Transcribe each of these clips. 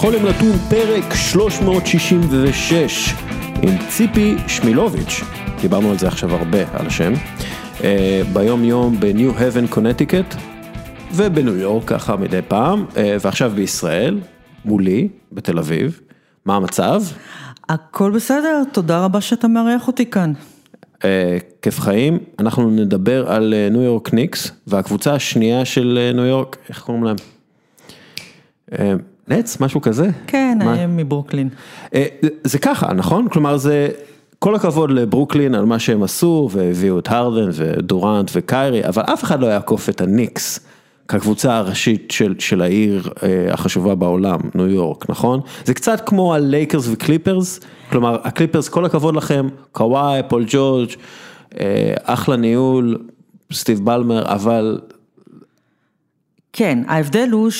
בכל יום נתון פרק 366 עם ציפי שמילוביץ', דיברנו על זה עכשיו הרבה, על השם, אה, ביום יום בניו האבן קונטיקט ובניו יורק ככה מדי פעם, אה, ועכשיו בישראל, מולי, בתל אביב, מה המצב? הכל בסדר, תודה רבה שאתה מארח אותי כאן. אה, כיף חיים, אנחנו נדבר על ניו יורק ניקס והקבוצה השנייה של ניו יורק, איך קוראים להם? אה, נץ, משהו כזה? כן, מה? הם מברוקלין. אה, זה ככה, נכון? כלומר זה, כל הכבוד לברוקלין על מה שהם עשו והביאו את הרדן ודורנט וקיירי, אבל אף אחד לא יעקוף את הניקס כקבוצה הראשית של, של העיר אה, החשובה בעולם, ניו יורק, נכון? זה קצת כמו הלייקרס וקליפרס, כלומר הקליפרס כל הכבוד לכם, קוואי, פול ג'ורג', אה, אחלה ניהול, סטיב בלמר, אבל כן, ההבדל הוא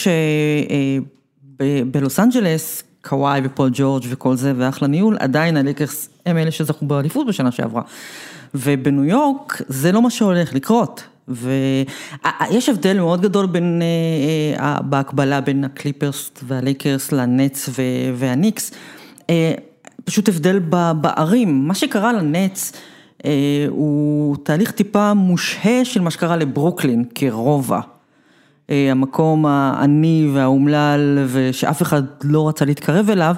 שבלוס אנג'לס, קוואי ופול ג'ורג' וכל זה ואחלה ניהול, עדיין הליקרס הם אלה שזכו באליפות בשנה שעברה. ובניו יורק זה לא מה שהולך לקרות. ויש הבדל מאוד גדול בין, אה, אה, בהקבלה בין הקליפרס והלייקרס לנץ והניקס. אה, פשוט הבדל בערים, מה שקרה לנץ הוא תהליך טיפה מושהה של מה שקרה לברוקלין כרובע. המקום העני והאומלל ושאף אחד לא רצה להתקרב אליו,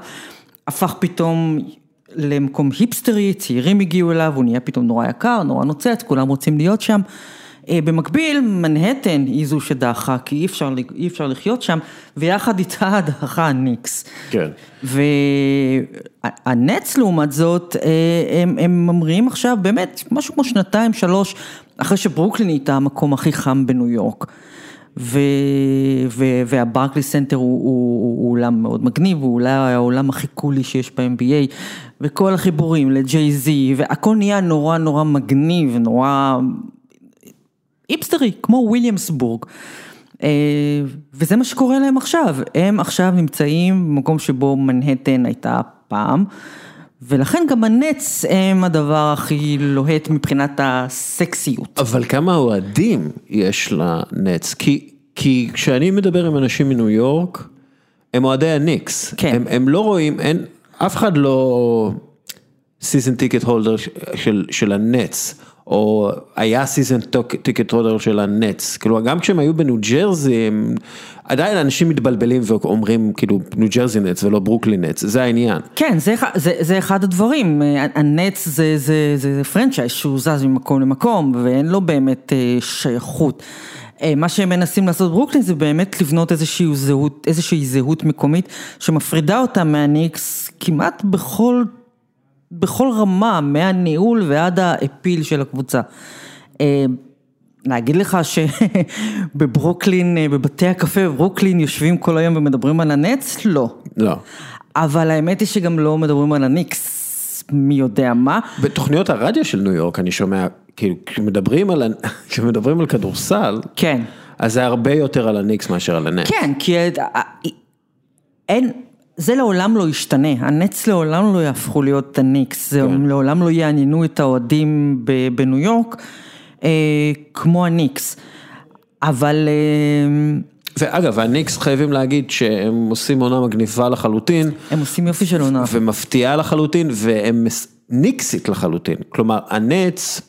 הפך פתאום למקום היפסטרי, צעירים הגיעו אליו, הוא נהיה פתאום נורא יקר, נורא נוצץ, כולם רוצים להיות שם. במקביל, מנהטן היא זו שדעכה, כי אי אפשר, אי אפשר לחיות שם, ויחד איתה דעכה הניקס. כן. והנץ לעומת זאת, הם, הם ממריאים עכשיו באמת משהו כמו שנתיים, שלוש, אחרי שברוקלין הייתה המקום הכי חם בניו יורק. ו, ו, והברקלי סנטר הוא, הוא, הוא אולם מאוד מגניב, הוא אולי האולם הכי קולי שיש ב-NBA, וכל החיבורים לג'יי זי, והכל נהיה נורא נורא מגניב, נורא היפסטרי, כמו וויליאמסבורג. וזה מה שקורה להם עכשיו, הם עכשיו נמצאים במקום שבו מנהטן הייתה פעם. ולכן גם הנץ הם הדבר הכי לוהט מבחינת הסקסיות. אבל כמה אוהדים יש לנץ? כי, כי כשאני מדבר עם אנשים מניו יורק, הם אוהדי הניקס. כן. הם, הם לא רואים, אין, אף אחד לא season ticket holder של, של הנץ. או היה season ticket holder של הנץ, כאילו גם כשהם היו בניו ג'רזי, הם, עדיין אנשים מתבלבלים ואומרים כאילו ניו ג'רזי נץ ולא ברוקלין נץ, זה העניין. כן, זה, זה, זה אחד הדברים, הנץ זה, זה, זה, זה franchise שהוא זז ממקום למקום ואין לו באמת שייכות. מה שהם מנסים לעשות ברוקלין זה באמת לבנות איזושהי זהות, איזושהי זהות מקומית שמפרידה אותה מהניקס כמעט בכל בכל רמה, מהניהול ועד ה appeal של הקבוצה. להגיד לך שבברוקלין, בבתי הקפה בברוקלין יושבים כל היום ומדברים על הנץ? לא. לא. אבל האמת היא שגם לא מדברים על הניקס, מי יודע מה. בתוכניות הרדיו של ניו יורק אני שומע, כאילו כשמדברים על, כשמדברים על כדורסל, כן. אז זה הרבה יותר על הניקס מאשר על הנץ. כן, כי אין... זה לעולם לא ישתנה, הנץ לעולם לא יהפכו להיות הניקס, זה כן. לעולם לא יעניינו את האוהדים בניו יורק אה, כמו הניקס, אבל... אה, ואגב, הניקס חייבים להגיד שהם עושים עונה מגניבה לחלוטין. הם עושים יופי של עונה. ומפתיעה לחלוטין, והם ניקסית לחלוטין. כלומר, הנץ,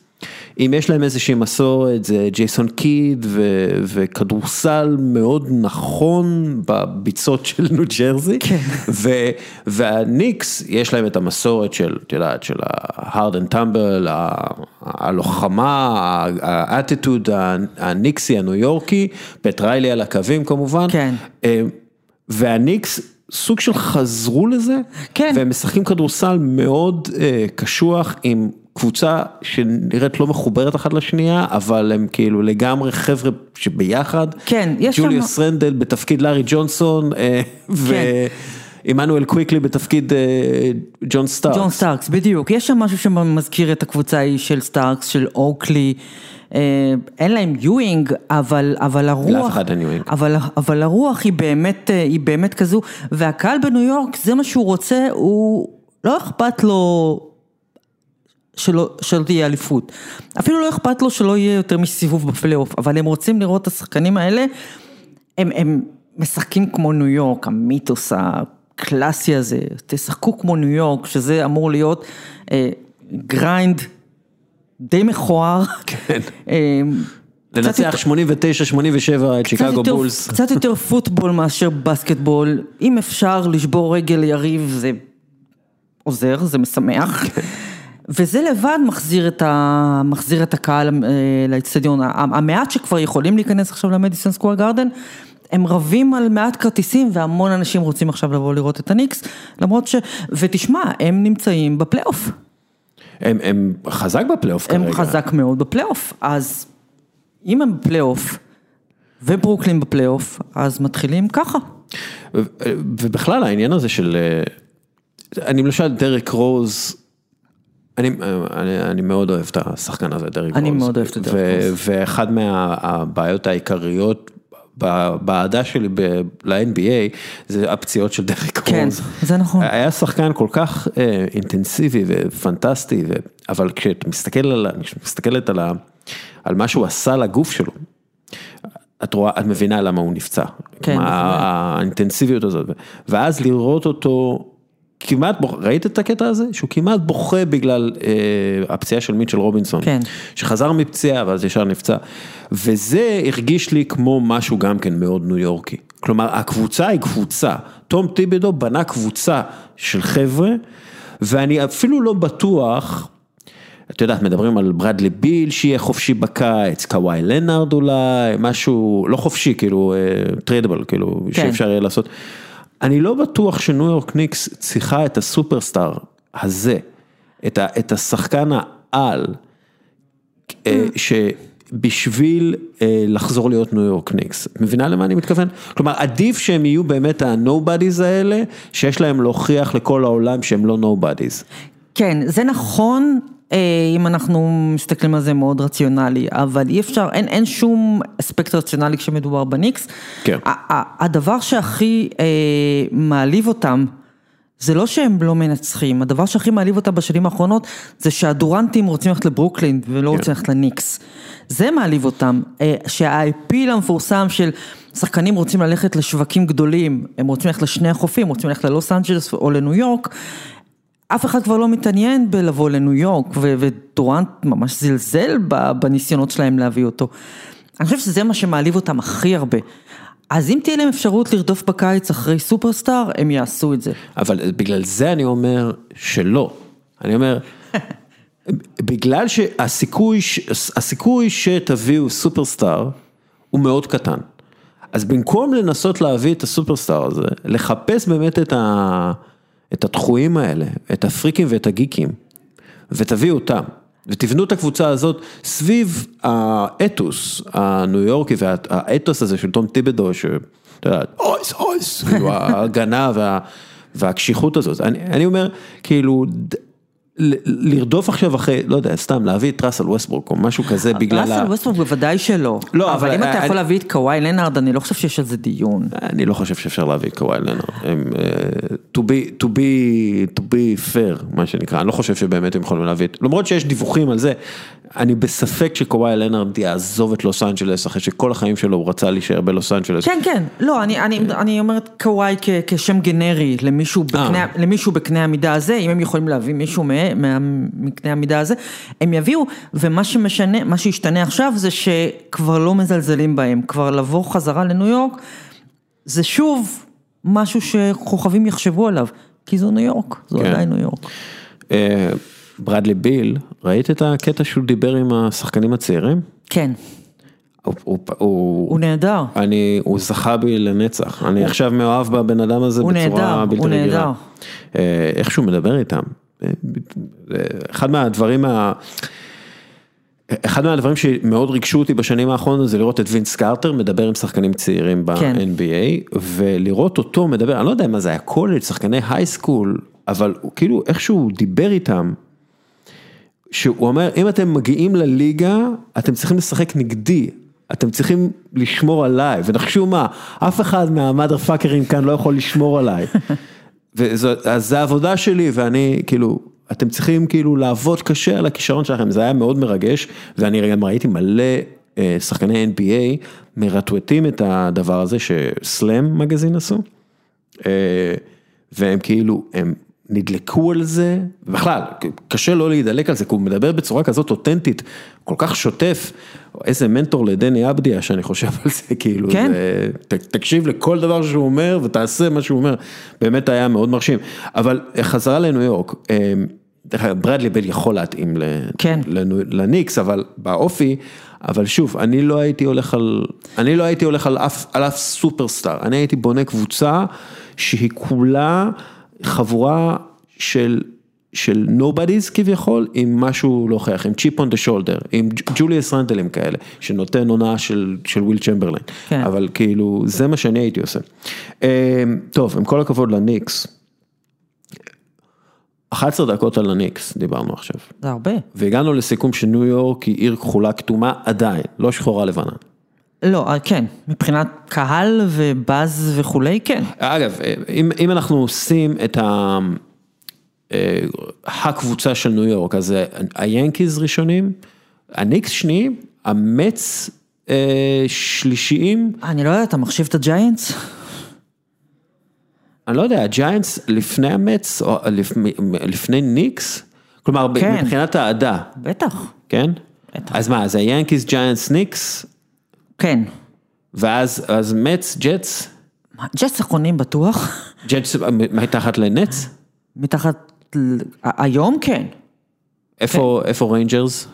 אם יש להם איזושהי מסורת, זה ג'ייסון קיד ו- וכדורסל מאוד נכון בביצות של ניו ג'רזי. כן. ו- והניקס, יש להם את המסורת של, את יודעת, של ה-hard and tumble, הלוחמה, האטיטוד הניקסי הניו יורקי, פט ריילי על הקווים כמובן. כן. והניקס סוג של חזרו לזה, כן. והם משחקים כדורסל מאוד אה, קשוח עם קבוצה שנראית לא מחוברת אחת לשנייה, אבל הם כאילו לגמרי חבר'ה שביחד. כן, יש שם... ג'וליוס רנדל בתפקיד לארי ג'ונסון, אה, ועמנואל קוויקלי בתפקיד אה, ג'ון סטארקס. ג'ון סטארקס, בדיוק. יש שם משהו שמזכיר את הקבוצה ההיא של סטארקס, של אוקלי. אין להם יואינג, אבל, אבל הרוח, לאף אחד אין יואינג. אבל, אבל הרוח היא באמת, היא באמת כזו, והקהל בניו יורק, זה מה שהוא רוצה, הוא לא אכפת לו שלא, שלא תהיה אליפות. אפילו לא אכפת לו שלא יהיה יותר מסיבוב בפלייאוף, אבל הם רוצים לראות את השחקנים האלה, הם, הם משחקים כמו ניו יורק, המיתוס הקלאסי הזה, תשחקו כמו ניו יורק, שזה אמור להיות אה, grind די מכוער. כן. אה, לנצח יותר- 89-87 את שיקגו יותר- בולס. קצת יותר פוטבול מאשר basketball, אם אפשר לשבור רגל ליריב זה עוזר, זה משמח. וזה לבד מחזיר את, ה... מחזיר את הקהל אה, לאצטדיון. המעט שכבר יכולים להיכנס עכשיו למדיסון סקוואר גרדן, הם רבים על מעט כרטיסים והמון אנשים רוצים עכשיו לבוא לראות את הניקס, למרות ש... ותשמע, הם נמצאים בפלייאוף. הם, הם חזק בפלייאוף כרגע. הם חזק מאוד בפלייאוף, אז אם הם בפלייאוף וברוקלין בפלייאוף, אז מתחילים ככה. ובכלל העניין הזה של, אה, אני למשל דרק רוז, אני, אני, אני מאוד אוהב את השחקן הזה, דרק אני רוז. מאוד אוהבת את דרק ו- רוז. ואחד מהבעיות העיקריות באהדה שלי ב- ל-NBA זה הפציעות של דרק כן, רוז. זה נכון. היה שחקן כל כך אה, אינטנסיבי ופנטסטי, ו... אבל כשאת מסתכל על, מסתכלת על, ה... על מה שהוא עשה לגוף שלו, את רואה, את מבינה למה הוא נפצע. כן, בוודאי. האינטנסיביות הזאת, ואז לראות אותו, כמעט, בוח- ראית את הקטע הזה? שהוא כמעט בוכה בגלל אה, הפציעה של מיטשל רובינסון. כן. שחזר מפציעה ואז ישר נפצע. וזה הרגיש לי כמו משהו גם כן מאוד ניו יורקי. כלומר, הקבוצה היא קבוצה. תום טיבודו בנה קבוצה של חבר'ה, ואני אפילו לא בטוח, את יודעת, מדברים על ברדלי ביל שיהיה חופשי בקיץ, קוואי לנארד אולי, משהו לא חופשי, כאילו tradeable, כאילו, כן. שאפשר יהיה לעשות. אני לא בטוח שניו יורק ניקס צריכה את הסופרסטאר הזה, את, ה, את השחקן העל, אה, שבשביל אה, לחזור להיות ניו יורק ניקס, את מבינה למה אני מתכוון? כלומר, עדיף שהם יהיו באמת ה-nobodies האלה, שיש להם להוכיח לכל העולם שהם לא nobodies. כן, זה נכון, אם אנחנו מסתכלים על זה מאוד רציונלי, אבל אי אפשר, אין, אין שום אספקט רציונלי כשמדובר בניקס. כן. הדבר שהכי אה, מעליב אותם, זה לא שהם לא מנצחים, הדבר שהכי מעליב אותם בשנים האחרונות, זה שהדורנטים רוצים ללכת לברוקלין ולא כן. רוצים ללכת לניקס. זה מעליב אותם, אה, שהאפיל המפורסם של שחקנים רוצים ללכת לשווקים גדולים, הם רוצים ללכת לשני החופים, רוצים ללכת ללוס אנג'לס או לניו יורק, אף אחד כבר לא מתעניין בלבוא לניו יורק, ו- ודורנט ממש זלזל בניסיונות שלהם להביא אותו. אני חושב שזה מה שמעליב אותם הכי הרבה. אז אם תהיה להם אפשרות לרדוף בקיץ אחרי סופרסטאר, הם יעשו את זה. אבל בגלל זה אני אומר שלא. אני אומר, בגלל שהסיכוי, הסיכוי שתביאו סופרסטאר הוא מאוד קטן. אז במקום לנסות להביא את הסופרסטאר הזה, לחפש באמת את, ה, את התחויים האלה, את הפריקים ואת הגיקים, ותביאו אותם. ותבנו את הקבוצה הזאת סביב האתוס הניו יורקי והאתוס הזה של תום טיבדו, שאתה יודע, אויס אויס, כאילו ההגנה וה, והקשיחות הזאת. אני, אני אומר, כאילו, לרדוף עכשיו אחרי, לא יודע, סתם להביא את ראסל ווסטברוק או משהו כזה בגלל ה... ראסל ווסטברוק בוודאי שלא. לא, אבל אבל אם אתה אני- יכול להביא את קוואי לנארד, אני לא חושב שיש על זה דיון. אני לא חושב שאפשר להביא את קוואי לנארד, אה, to be, to be, to be fair, מה שנקרא, אני לא חושב שבאמת הם יכולים להביא, את- למרות שיש דיווחים על זה, אני בספק שקוואי לנארד יעזוב את לוס אנג'לס אחרי שכל החיים שלו הוא רצה להישאר בלוס אנג'לס. כן, כן, לא, אני, אני, אני אומרת קוואי כ- כשם גנרי למישהו בקנה, למישהו בקנה המידה הזה, אם הם יכולים להביא מישהו מה, מה, מקנה המידה הזה, הם יביאו, ומה שמשנה, מה שישתנה עכשיו זה שכבר לא מזלזלים בהם, כבר לבוא חזרה לניו יורק, זה שוב משהו שכוכבים יחשבו עליו, כי זו ניו יורק, זו כן. עדיין ניו יורק. ברדלי ביל, ראית את הקטע שהוא דיבר עם השחקנים הצעירים? כן, הוא, הוא, הוא, הוא נהדר. אני, הוא זכה בי לנצח, אני עכשיו מאוהב בבן אדם הזה הוא בצורה נהדר, בלתי הוא רגילה. נהדר. אה, איך שהוא מדבר איתם, אה, אחד מהדברים, ה... אחד מהדברים שמאוד ריגשו אותי בשנים האחרונות זה לראות את וינס קרטר מדבר עם שחקנים צעירים כן. ב-NBA ולראות אותו מדבר, אני לא יודע מה זה היה קולג', שחקני הייסקול, אבל הוא כאילו איכשהו הוא דיבר איתם. שהוא אומר, אם אתם מגיעים לליגה, אתם צריכים לשחק נגדי, אתם צריכים לשמור עליי, ונחשו מה, אף אחד מהמאדר פאקרים כאן לא יכול לשמור עליי. וזו, אז זה העבודה שלי, ואני, כאילו, אתם צריכים כאילו לעבוד קשה על הכישרון שלכם, זה היה מאוד מרגש, ואני גם ראיתי מלא אה, שחקני NBA מרטווטים את הדבר הזה שסלאם מגזין עשו. אה, והם כאילו, הם נדלקו על זה, בכלל, קשה לא להידלק על זה, כי הוא מדבר בצורה כזאת אותנטית, כל כך שוטף, איזה מנטור לדני אבדיה שאני חושב על זה, כאילו, כן. זה, ת, תקשיב לכל דבר שהוא אומר ותעשה מה שהוא אומר, באמת היה מאוד מרשים. אבל חזרה לניו יורק, אה, דרך אגב, ברדלי בל יכול להתאים כן. לנו- לניקס, אבל באופי, אבל שוב, אני לא הייתי הולך על, אני לא הייתי הולך על אף, על אף סופרסטאר, אני הייתי בונה קבוצה שהיא כולה חבורה של, של nobodies כביכול, עם משהו לא הוכח, עם chip on the shoulder, עם ג'וליאס רנדלים כאלה, שנותן עונה של, של וויל צ'מברלין, כן. אבל כאילו, זה מה שאני הייתי עושה. אה, טוב, עם כל הכבוד לניקס, 11 דקות על הניקס דיברנו עכשיו. זה הרבה. והגענו לסיכום שניו יורק היא עיר כחולה כתומה עדיין, לא שחורה לבנה. לא, אה, כן, מבחינת קהל ובאז וכולי, כן. אגב, אם, אם אנחנו עושים את ה... אה, הקבוצה של ניו יורק, אז אה, היאנקיז ראשונים, הניקס שניים, המץ אה, שלישיים, אני לא יודעת, אתה מחשיב את הג'יינטס? אני לא יודע, הג'יינטס לפני המץ, או לפ, לפני ניקס, כלומר כן. מבחינת האהדה, בטח. כן? בטח. אז מה, אז היאנקיז, ג'יינטס, ניקס, כן. ואז אז מטס, ג'טס, מה, ג'יינטס אחרונים בטוח? ג'טס מתחת לנץ? מתחת, היום כן. איפה, איפה ריינג'רס?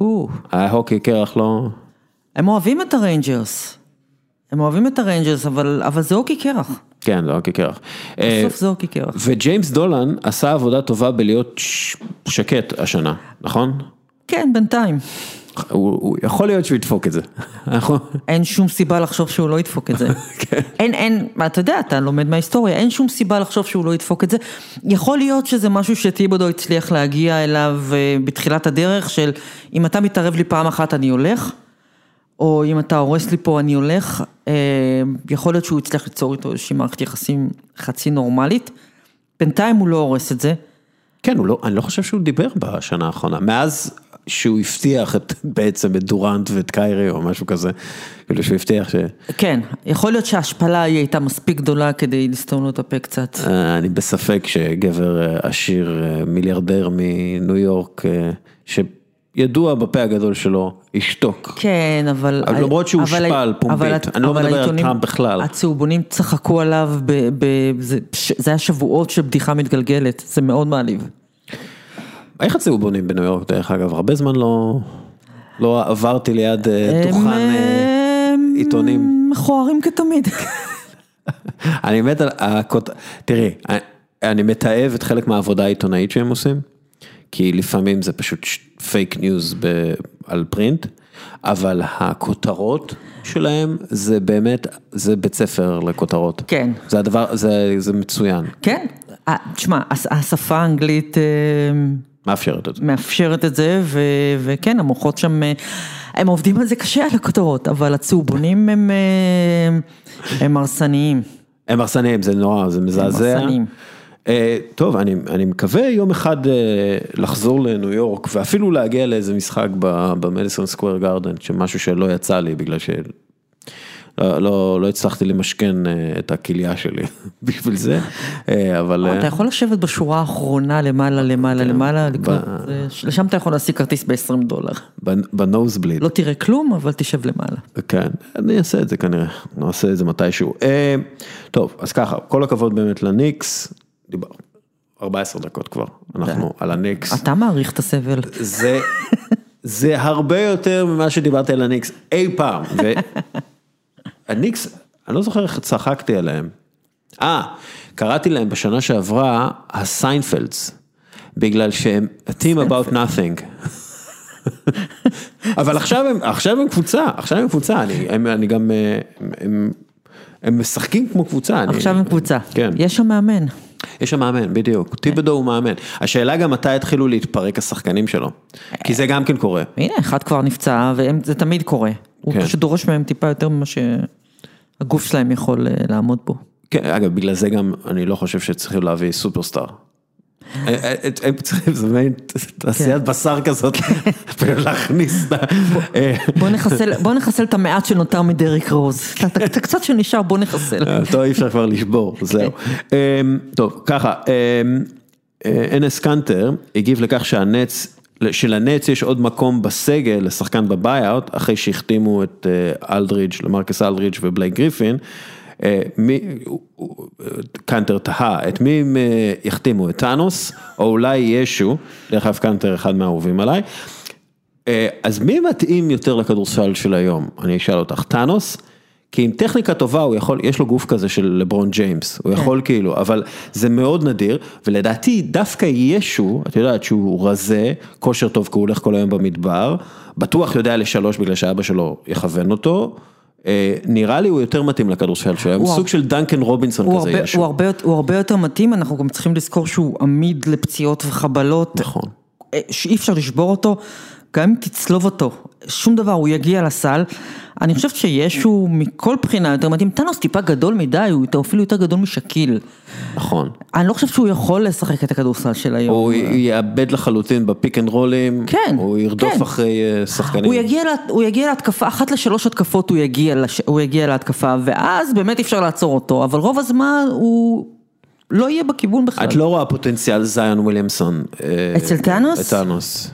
או, ההוקי קרח לא... הם אוהבים את הריינג'רס. הם אוהבים את הריינג'רס, אבל, אבל זה הוקי קרח. כן, זה הוקי קרח. אה, בסוף זה הוקי קרח. וג'יימס דולן עשה עבודה טובה בלהיות שקט השנה, נכון? כן, בינתיים. הוא, הוא יכול להיות שהוא ידפוק את זה. אין שום סיבה לחשוב שהוא לא ידפוק את זה. כן. אין, אין, אתה יודע, אתה לומד מההיסטוריה, אין שום סיבה לחשוב שהוא לא ידפוק את זה. יכול להיות שזה משהו שטיבודו הצליח להגיע אליו אה, בתחילת הדרך, של אם אתה מתערב לי פעם אחת אני הולך, או אם אתה הורס לי פה אני הולך, אה, יכול להיות שהוא הצליח ליצור איתו איזושהי מערכת יחסים חצי נורמלית. בינתיים הוא לא הורס את זה. כן, לא, אני לא חושב שהוא דיבר בשנה האחרונה, מאז שהוא הבטיח את, בעצם את דורנט ואת קיירי או משהו כזה, כאילו שהוא הבטיח ש... כן, יכול להיות שההשפלה היא הייתה מספיק גדולה כדי לסתום לו את הפה קצת. אה, אני בספק שגבר אה, עשיר אה, מיליארדר מניו יורק, שידוע בפה הגדול שלו, ישתוק. כן, אבל... אבל למרות שהוא אבל- הושפל פומבית, אבל- אני לא מדבר על טראמפ בכלל. הצהובונים צחקו עליו, ב, ב, זה, זה היה שבועות של בדיחה מתגלגלת, זה מאוד מעליב. איך הצהובונים בניו יורק דרך אגב? הרבה זמן לא, לא עברתי ליד אה, דוכן אה, עיתונים. מכוערים כתמיד. אני מת על הכות... תראי, אני- אני מתעב את חלק מהעבודה העיתונאית שהם עושים, כי לפעמים זה פשוט fake news על print, אבל הכותרות שלהם זה באמת, זה בית ספר לכותרות. כן. זה הדבר, זה, זה מצוין, כן, אה, תשמע, הש- השפה האנגלית אה, מאפשרת את זה. מאפשרת את זה, ו, וכן, המוחות שם, אה, הם עובדים על זה קשה על הכותרות, אבל הצהובונים הם, אה, הם הרסניים. הם הרסניים, זה נורא, זה מזעזע. הרסניים. אה, טוב, אני, אני מקווה יום אחד אה, לחזור לניו יורק ואפילו להגיע לאיזה משחק במדיסון סקוויר גארדן, שמשהו שלא יצא לי בגלל שלא לא, לא הצלחתי למשכן אה, את הכליה שלי בשביל זה, אה, אבל... אה, אתה יכול לשבת בשורה האחרונה למעלה, למעלה, למעלה, לקנות, אה, לשם אתה יכול להשיג כרטיס ב-20 דולר. בנוזבליד. לא תראה כלום, אבל תשב למעלה. כן, אני אעשה את זה כנראה, נעשה את זה מתישהו. טוב, אז ככה, כל הכבוד באמת לניקס, דיבר, 14 דקות כבר, אנחנו על הניקס. אתה מעריך את הסבל. זה, זה הרבה יותר ממה שדיברתי על הניקס אי פעם. והניקס, אני לא זוכר איך צחקתי עליהם. אה, קראתי להם בשנה שעברה הסיינפלדס, בגלל שהם a team about nothing. אבל עכשיו הם, עכשיו הם קבוצה, עכשיו הם קבוצה, אני, הם, אני גם, אה, הם, הם, הם משחקים כמו קבוצה. אני- עכשיו הם קבוצה. כן. יש שם מאמן. יש שם מאמן, בדיוק, טיבדו הוא מאמן. השאלה גם מתי התחילו להתפרק השחקנים שלו, כי זה גם כן קורה. הנה, אחד כבר נפצע, וזה תמיד קורה. הוא כן. פשוט דורש מהם טיפה יותר ממה שהגוף שלהם יכול אה, לעמוד בו. כן, אגב, בגלל זה גם אני לא חושב שצריכים להביא סופרסטאר. הם צריכים, זה מעין תעשיית בשר כזאת, ולהכניס את ה... בוא נחסל את המעט שנותר מדריק רוז, את הקצת שנשאר בוא נחסל. אותו אי אפשר כבר לשבור, זהו. טוב, ככה, אנס קאנטר הגיב לכך שהנץ, שלנץ יש עוד מקום בסגל לשחקן ב buyout, אחרי שהחתימו את אלדרידג', למרקוס אלדרידג' ובלייק גריפין. מי, קאנטר תהה, את מי הם יחתימו, את טאנוס, או אולי ישו, דרך אגב קאנטר אחד מהאהובים עליי, אז מי מתאים יותר לכדורסל של היום? אני אשאל אותך, טאנוס? כי עם טכניקה טובה הוא יכול, יש לו גוף כזה של לברון ג'יימס, הוא יכול כאילו, אבל זה מאוד נדיר, ולדעתי דווקא ישו, את יודעת שהוא רזה, כושר טוב כי הוא הולך כל היום במדבר, בטוח יודע לשלוש בגלל שאבא שלו יכוון אותו. נראה לי הוא יותר מתאים לכדורסל שלהם, סוג של דנקן רובינסון כזה יש. הוא הרבה יותר מתאים, אנחנו גם צריכים לזכור שהוא עמיד לפציעות וחבלות. נכון. שאי אפשר לשבור אותו, גם אם תצלוב אותו, שום דבר, הוא יגיע לסל. אני חושבת שישו מכל בחינה יותר מתאים, טאנוס טיפה גדול מדי, הוא אפילו יותר גדול משאקיל. נכון. אני לא חושבת שהוא יכול לשחק את הכדורסל של היום. הוא יאבד לחלוטין בפיק אנד רולים, כן, הוא ירדוף כן. אחרי שחקנים. הוא יגיע להתקפה, אחת לשלוש התקפות הוא יגיע, הוא יגיע להתקפה, ואז באמת אפשר לעצור אותו, אבל רוב הזמן הוא לא יהיה בכיוון בכלל. את לא רואה פוטנציאל זיון וויליאמסון. אצל טאנוס? את טאנוס.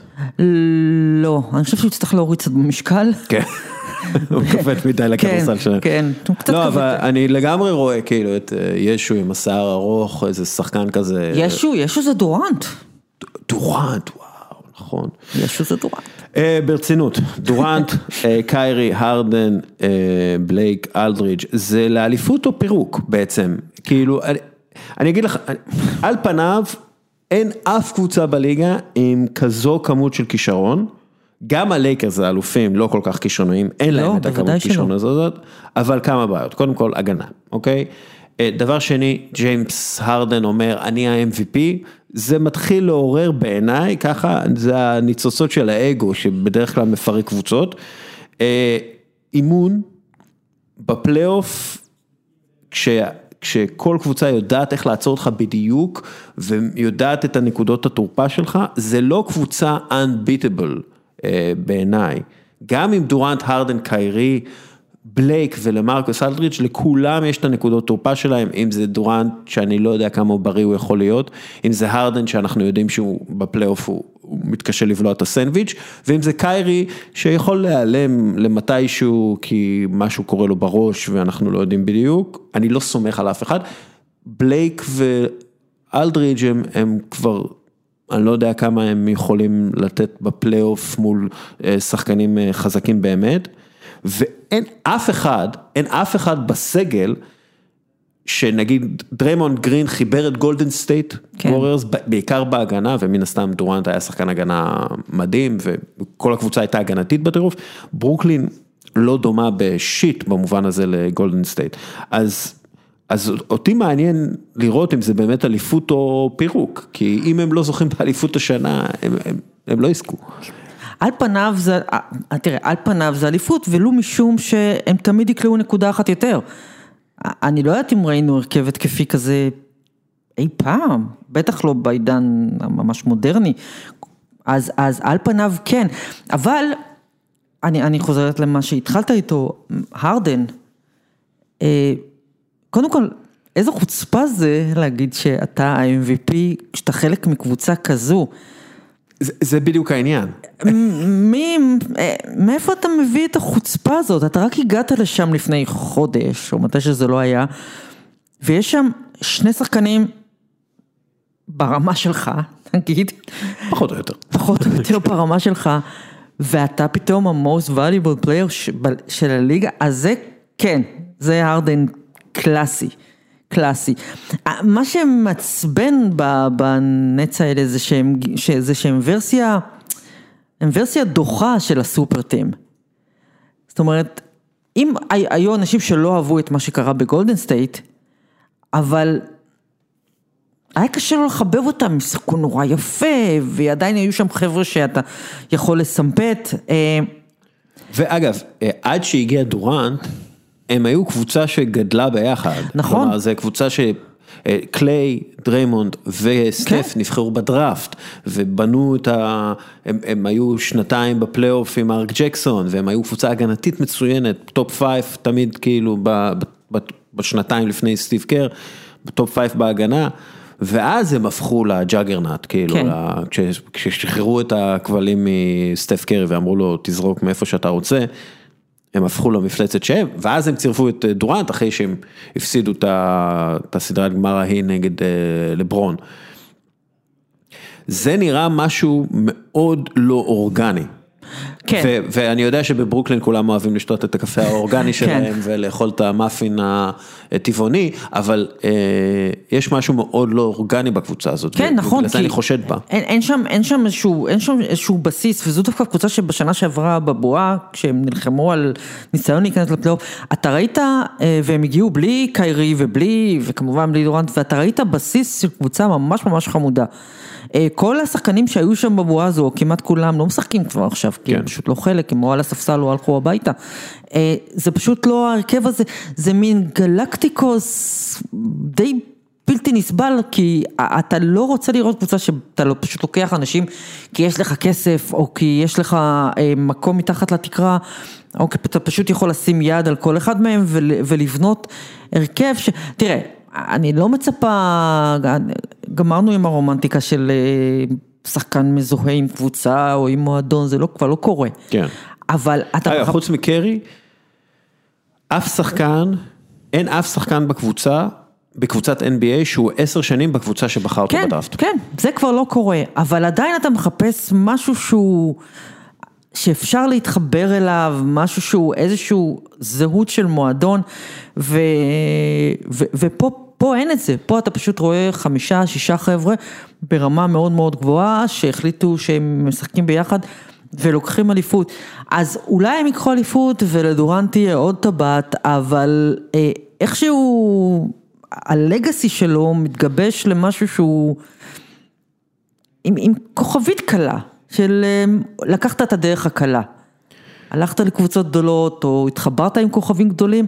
לא, אני חושבת שהוא יצטרך להוריד קצת במשקל. כן. הוא כבד מדי לכדורסל שלהם. כן, הוא קצת לא, כבד. אבל אני לגמרי רואה כאילו את ישו עם השיער ארוך, איזה שחקן כזה. ישו, ישו זה דורנט. דורנט, וואו, נכון. ישו זה דורנט. ברצינות, דורנט, קיירי, הרדן, בלייק, אלדרידג', זה לאליפות או פירוק בעצם? כאילו, אני אגיד לך, על פניו, אין אף קבוצה בליגה עם כזו כמות של כישרון. גם הלייקרס האלופים לא כל כך כישרוניים, אין לא, להם את הכמות. כישרון הזאת, אבל כמה בעיות, קודם כל הגנה, אוקיי? דבר שני, ג'יימס הרדן אומר, אני ה-MVP, זה מתחיל לעורר בעיניי, ככה, זה הניצוצות של האגו שבדרך כלל מפרק קבוצות. אימון בפלייאוף, כש... כשכל קבוצה יודעת איך לעצור אותך בדיוק ויודעת את הנקודות התורפה שלך, זה לא קבוצה unbeatable בעיניי. גם עם דורנט, הרדן, קיירי, בלייק ולמרקוס אלדריץ', לכולם יש את הנקודות תורפה שלהם, אם זה דורנט שאני לא יודע כמה בריא הוא יכול להיות, אם זה הרדן שאנחנו יודעים שהוא בפלייאוף הוא, הוא מתקשה לבלוע את הסנדוויץ', ואם זה קיירי שיכול להיעלם למתישהו כי משהו קורה לו בראש ואנחנו לא יודעים בדיוק, אני לא סומך על אף אחד. בלייק ואלדריץ' הם, הם כבר... אני לא יודע כמה הם יכולים לתת בפלייאוף מול שחקנים חזקים באמת, ואין אף אחד, אין אף אחד בסגל, שנגיד דריימונד גרין חיבר את גולדן סטייט ווריירס, בעיקר בהגנה, ומן הסתם דורנט היה שחקן הגנה מדהים, וכל הקבוצה הייתה הגנתית בטירוף, ברוקלין לא דומה בשיט במובן הזה לגולדן סטייט, אז... אז אותי מעניין לראות אם זה באמת אליפות או פירוק, כי אם הם לא זוכים באליפות השנה, הם, הם, הם לא יזכו. על פניו זה, תראה, על פניו זה אליפות, ולו משום שהם תמיד יקלעו נקודה אחת יותר. אני לא יודעת אם ראינו הרכב התקפי כזה אי פעם, בטח לא בעידן הממש מודרני, אז, אז על פניו כן, אבל אני, אני חוזרת למה שהתחלת איתו, הרדן, קודם כל, איזו חוצפה זה להגיד שאתה ה-MVP, כשאתה חלק מקבוצה כזו. זה, זה בדיוק העניין. מי, מאיפה אתה מביא את החוצפה הזאת? אתה רק הגעת לשם לפני חודש, או מתי שזה לא היה, ויש שם שני שחקנים ברמה שלך, נגיד. פחות או יותר. פחות או יותר ברמה שלך, ואתה פתאום ה-most valuable player של הליגה, אז זה כן, זה הרדן קלאסי. קלאסי. מה שמעצבן בנץ האלה זה שהם, זה שהם ורסיה, הם ורסיה דוחה של ה super team. זאת אומרת, אם היו אנשים שלא אהבו את מה שקרה בגולדן סטייט, אבל היה קשה לו לחבב אותם, הם שיחקו נורא יפה, ועדיין היו שם חבר'ה שאתה יכול לסמפת. ואגב, עד שהגיע דורנט, הם היו קבוצה שגדלה ביחד. נכון. כלומר, זו קבוצה ש... אה, קליי, דריימונד וסטף כן. נבחרו בדראפט, ובנו את ה... הם, הם היו שנתיים בפלייאוף עם מארק ג'קסון, והם היו קבוצה הגנתית מצוינת, top five תמיד כאילו ב, ב, בשנתיים לפני סטיב קר, ב top five בהגנה. ואז הם הפכו ל juggernaut, כאילו, כן. ל- כש- כששחררו את הכבלים מסטף קרי ואמרו לו, תזרוק מאיפה שאתה רוצה, הם הפכו למפלצת שהם, ואז הם צירפו את אה, דורנט אחרי שהם הפסידו את הסדרת גמר ההיא נגד אה, לברון. זה נראה משהו מאוד לא אורגני. כן. ואני יודע שבברוקלין כולם אוהבים לשתות את הקפה האורגני שלהם ולאכול את המאפין הטבעוני, אבל אה, יש משהו מאוד לא אורגני בקבוצה הזאת. כן, נכון. ובגלל זה כי אני חושד בה. אין, אין, שם, אין, שם איזשהו, אין שם איזשהו בסיס, וזו דווקא קבוצה שבשנה שעברה בבועה, כשהם נלחמו על ניסיון להיכנס לפלייאוף, אתה ראית, אה, והם הגיעו בלי קיירי ובלי, וכמובן בלי דורנט, ואתה ראית בסיס של קבוצה ממש ממש חמודה. אה, כל השחקנים שהיו שם בבועה הזו, כמעט כולם, לא משחקים כבר עכשיו, כי כן. פשוט לא חלק, הם או על הספסל או הלכו הביתה. אה, זה פשוט לא ההרכב הזה, זה מין גלקטיקוס די בלתי נסבל, כי אתה לא רוצה לראות קבוצה שאתה לא, פשוט לוקח אנשים כי יש לך כסף, או כי יש לך אה, מקום מתחת לתקרה, או כי אתה פשוט יכול לשים יד על כל אחד מהם ול, ולבנות הרכב ש... תראה, אני לא מצפה, גמרנו עם הרומנטיקה של אה, שחקן מזוהה עם קבוצה או עם מועדון, זה לא, כבר לא קורה. כן. אבל אתה... אגב, חוץ מקרי, אף שחקן, אין אף שחקן בקבוצה, בקבוצת NBA שהוא עשר שנים בקבוצה שבחר אותו כן, בדראפט. כן, זה כבר לא קורה, אבל עדיין אתה מחפש משהו שהוא, שאפשר להתחבר אליו, משהו שהוא איזשהו זהות של מועדון, ו, ו, ופה פה אין את זה, פה אתה פשוט רואה חמישה, שישה חבר'ה ברמה מאוד מאוד גבוהה, שהחליטו שהם משחקים ביחד. ולוקחים אליפות, אז אולי הם ייקחו אליפות ולדורנט תהיה עוד טבעת, אבל אה, איכשהו הלגאסי שלו מתגבש למשהו שהוא עם, עם כוכבית קלה, של אה, לקחת את הדרך הקלה. הלכת לקבוצות גדולות או התחברת עם כוכבים גדולים,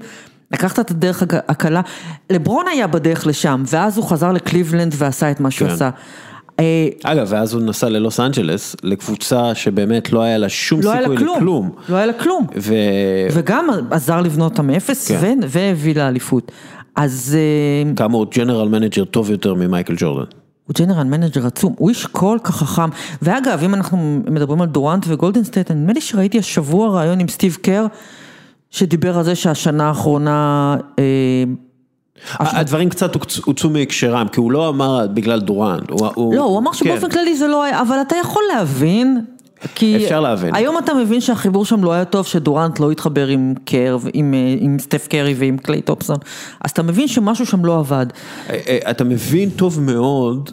לקחת את הדרך הק- הקלה. לברון היה בדרך לשם, ואז הוא חזר לקליבלנד ועשה את מה שהוא כן. עשה. אה, אגב, ואז הוא נסע ללוס אנג'לס, לקבוצה שבאמת לא היה לה שום לא סיכוי לה כלום, לכלום. לא היה לה כלום. ו... וגם עזר לבנות אותם מאפס כן. ו- והביא לאליפות. אז כאמור, general manager טוב יותר ממייקל ג'ורדן. הוא general manager עצום, הוא איש כל כך חכם. ואגב, אם אנחנו מדברים על דורנט וגולדן סטייט, נדמה לי שראיתי השבוע ראיון עם סטיב קר, שדיבר על זה שהשנה האחרונה... אה, הדברים קצת הוצ- הוצאו מהקשרם, כי הוא לא אמר בגלל דורנט. הוא, לא, הוא אמר שבאופן כן. כללי זה לא היה, אבל אתה יכול להבין. כי אפשר להבין. היום אתה מבין שהחיבור שם לא היה טוב, שדורנט לא התחבר עם קר, עם, אה, עם סטף קרי ועם קליי תומפסון, אז אתה מבין שמשהו שם לא עבד. אה, אתה מבין טוב מאוד,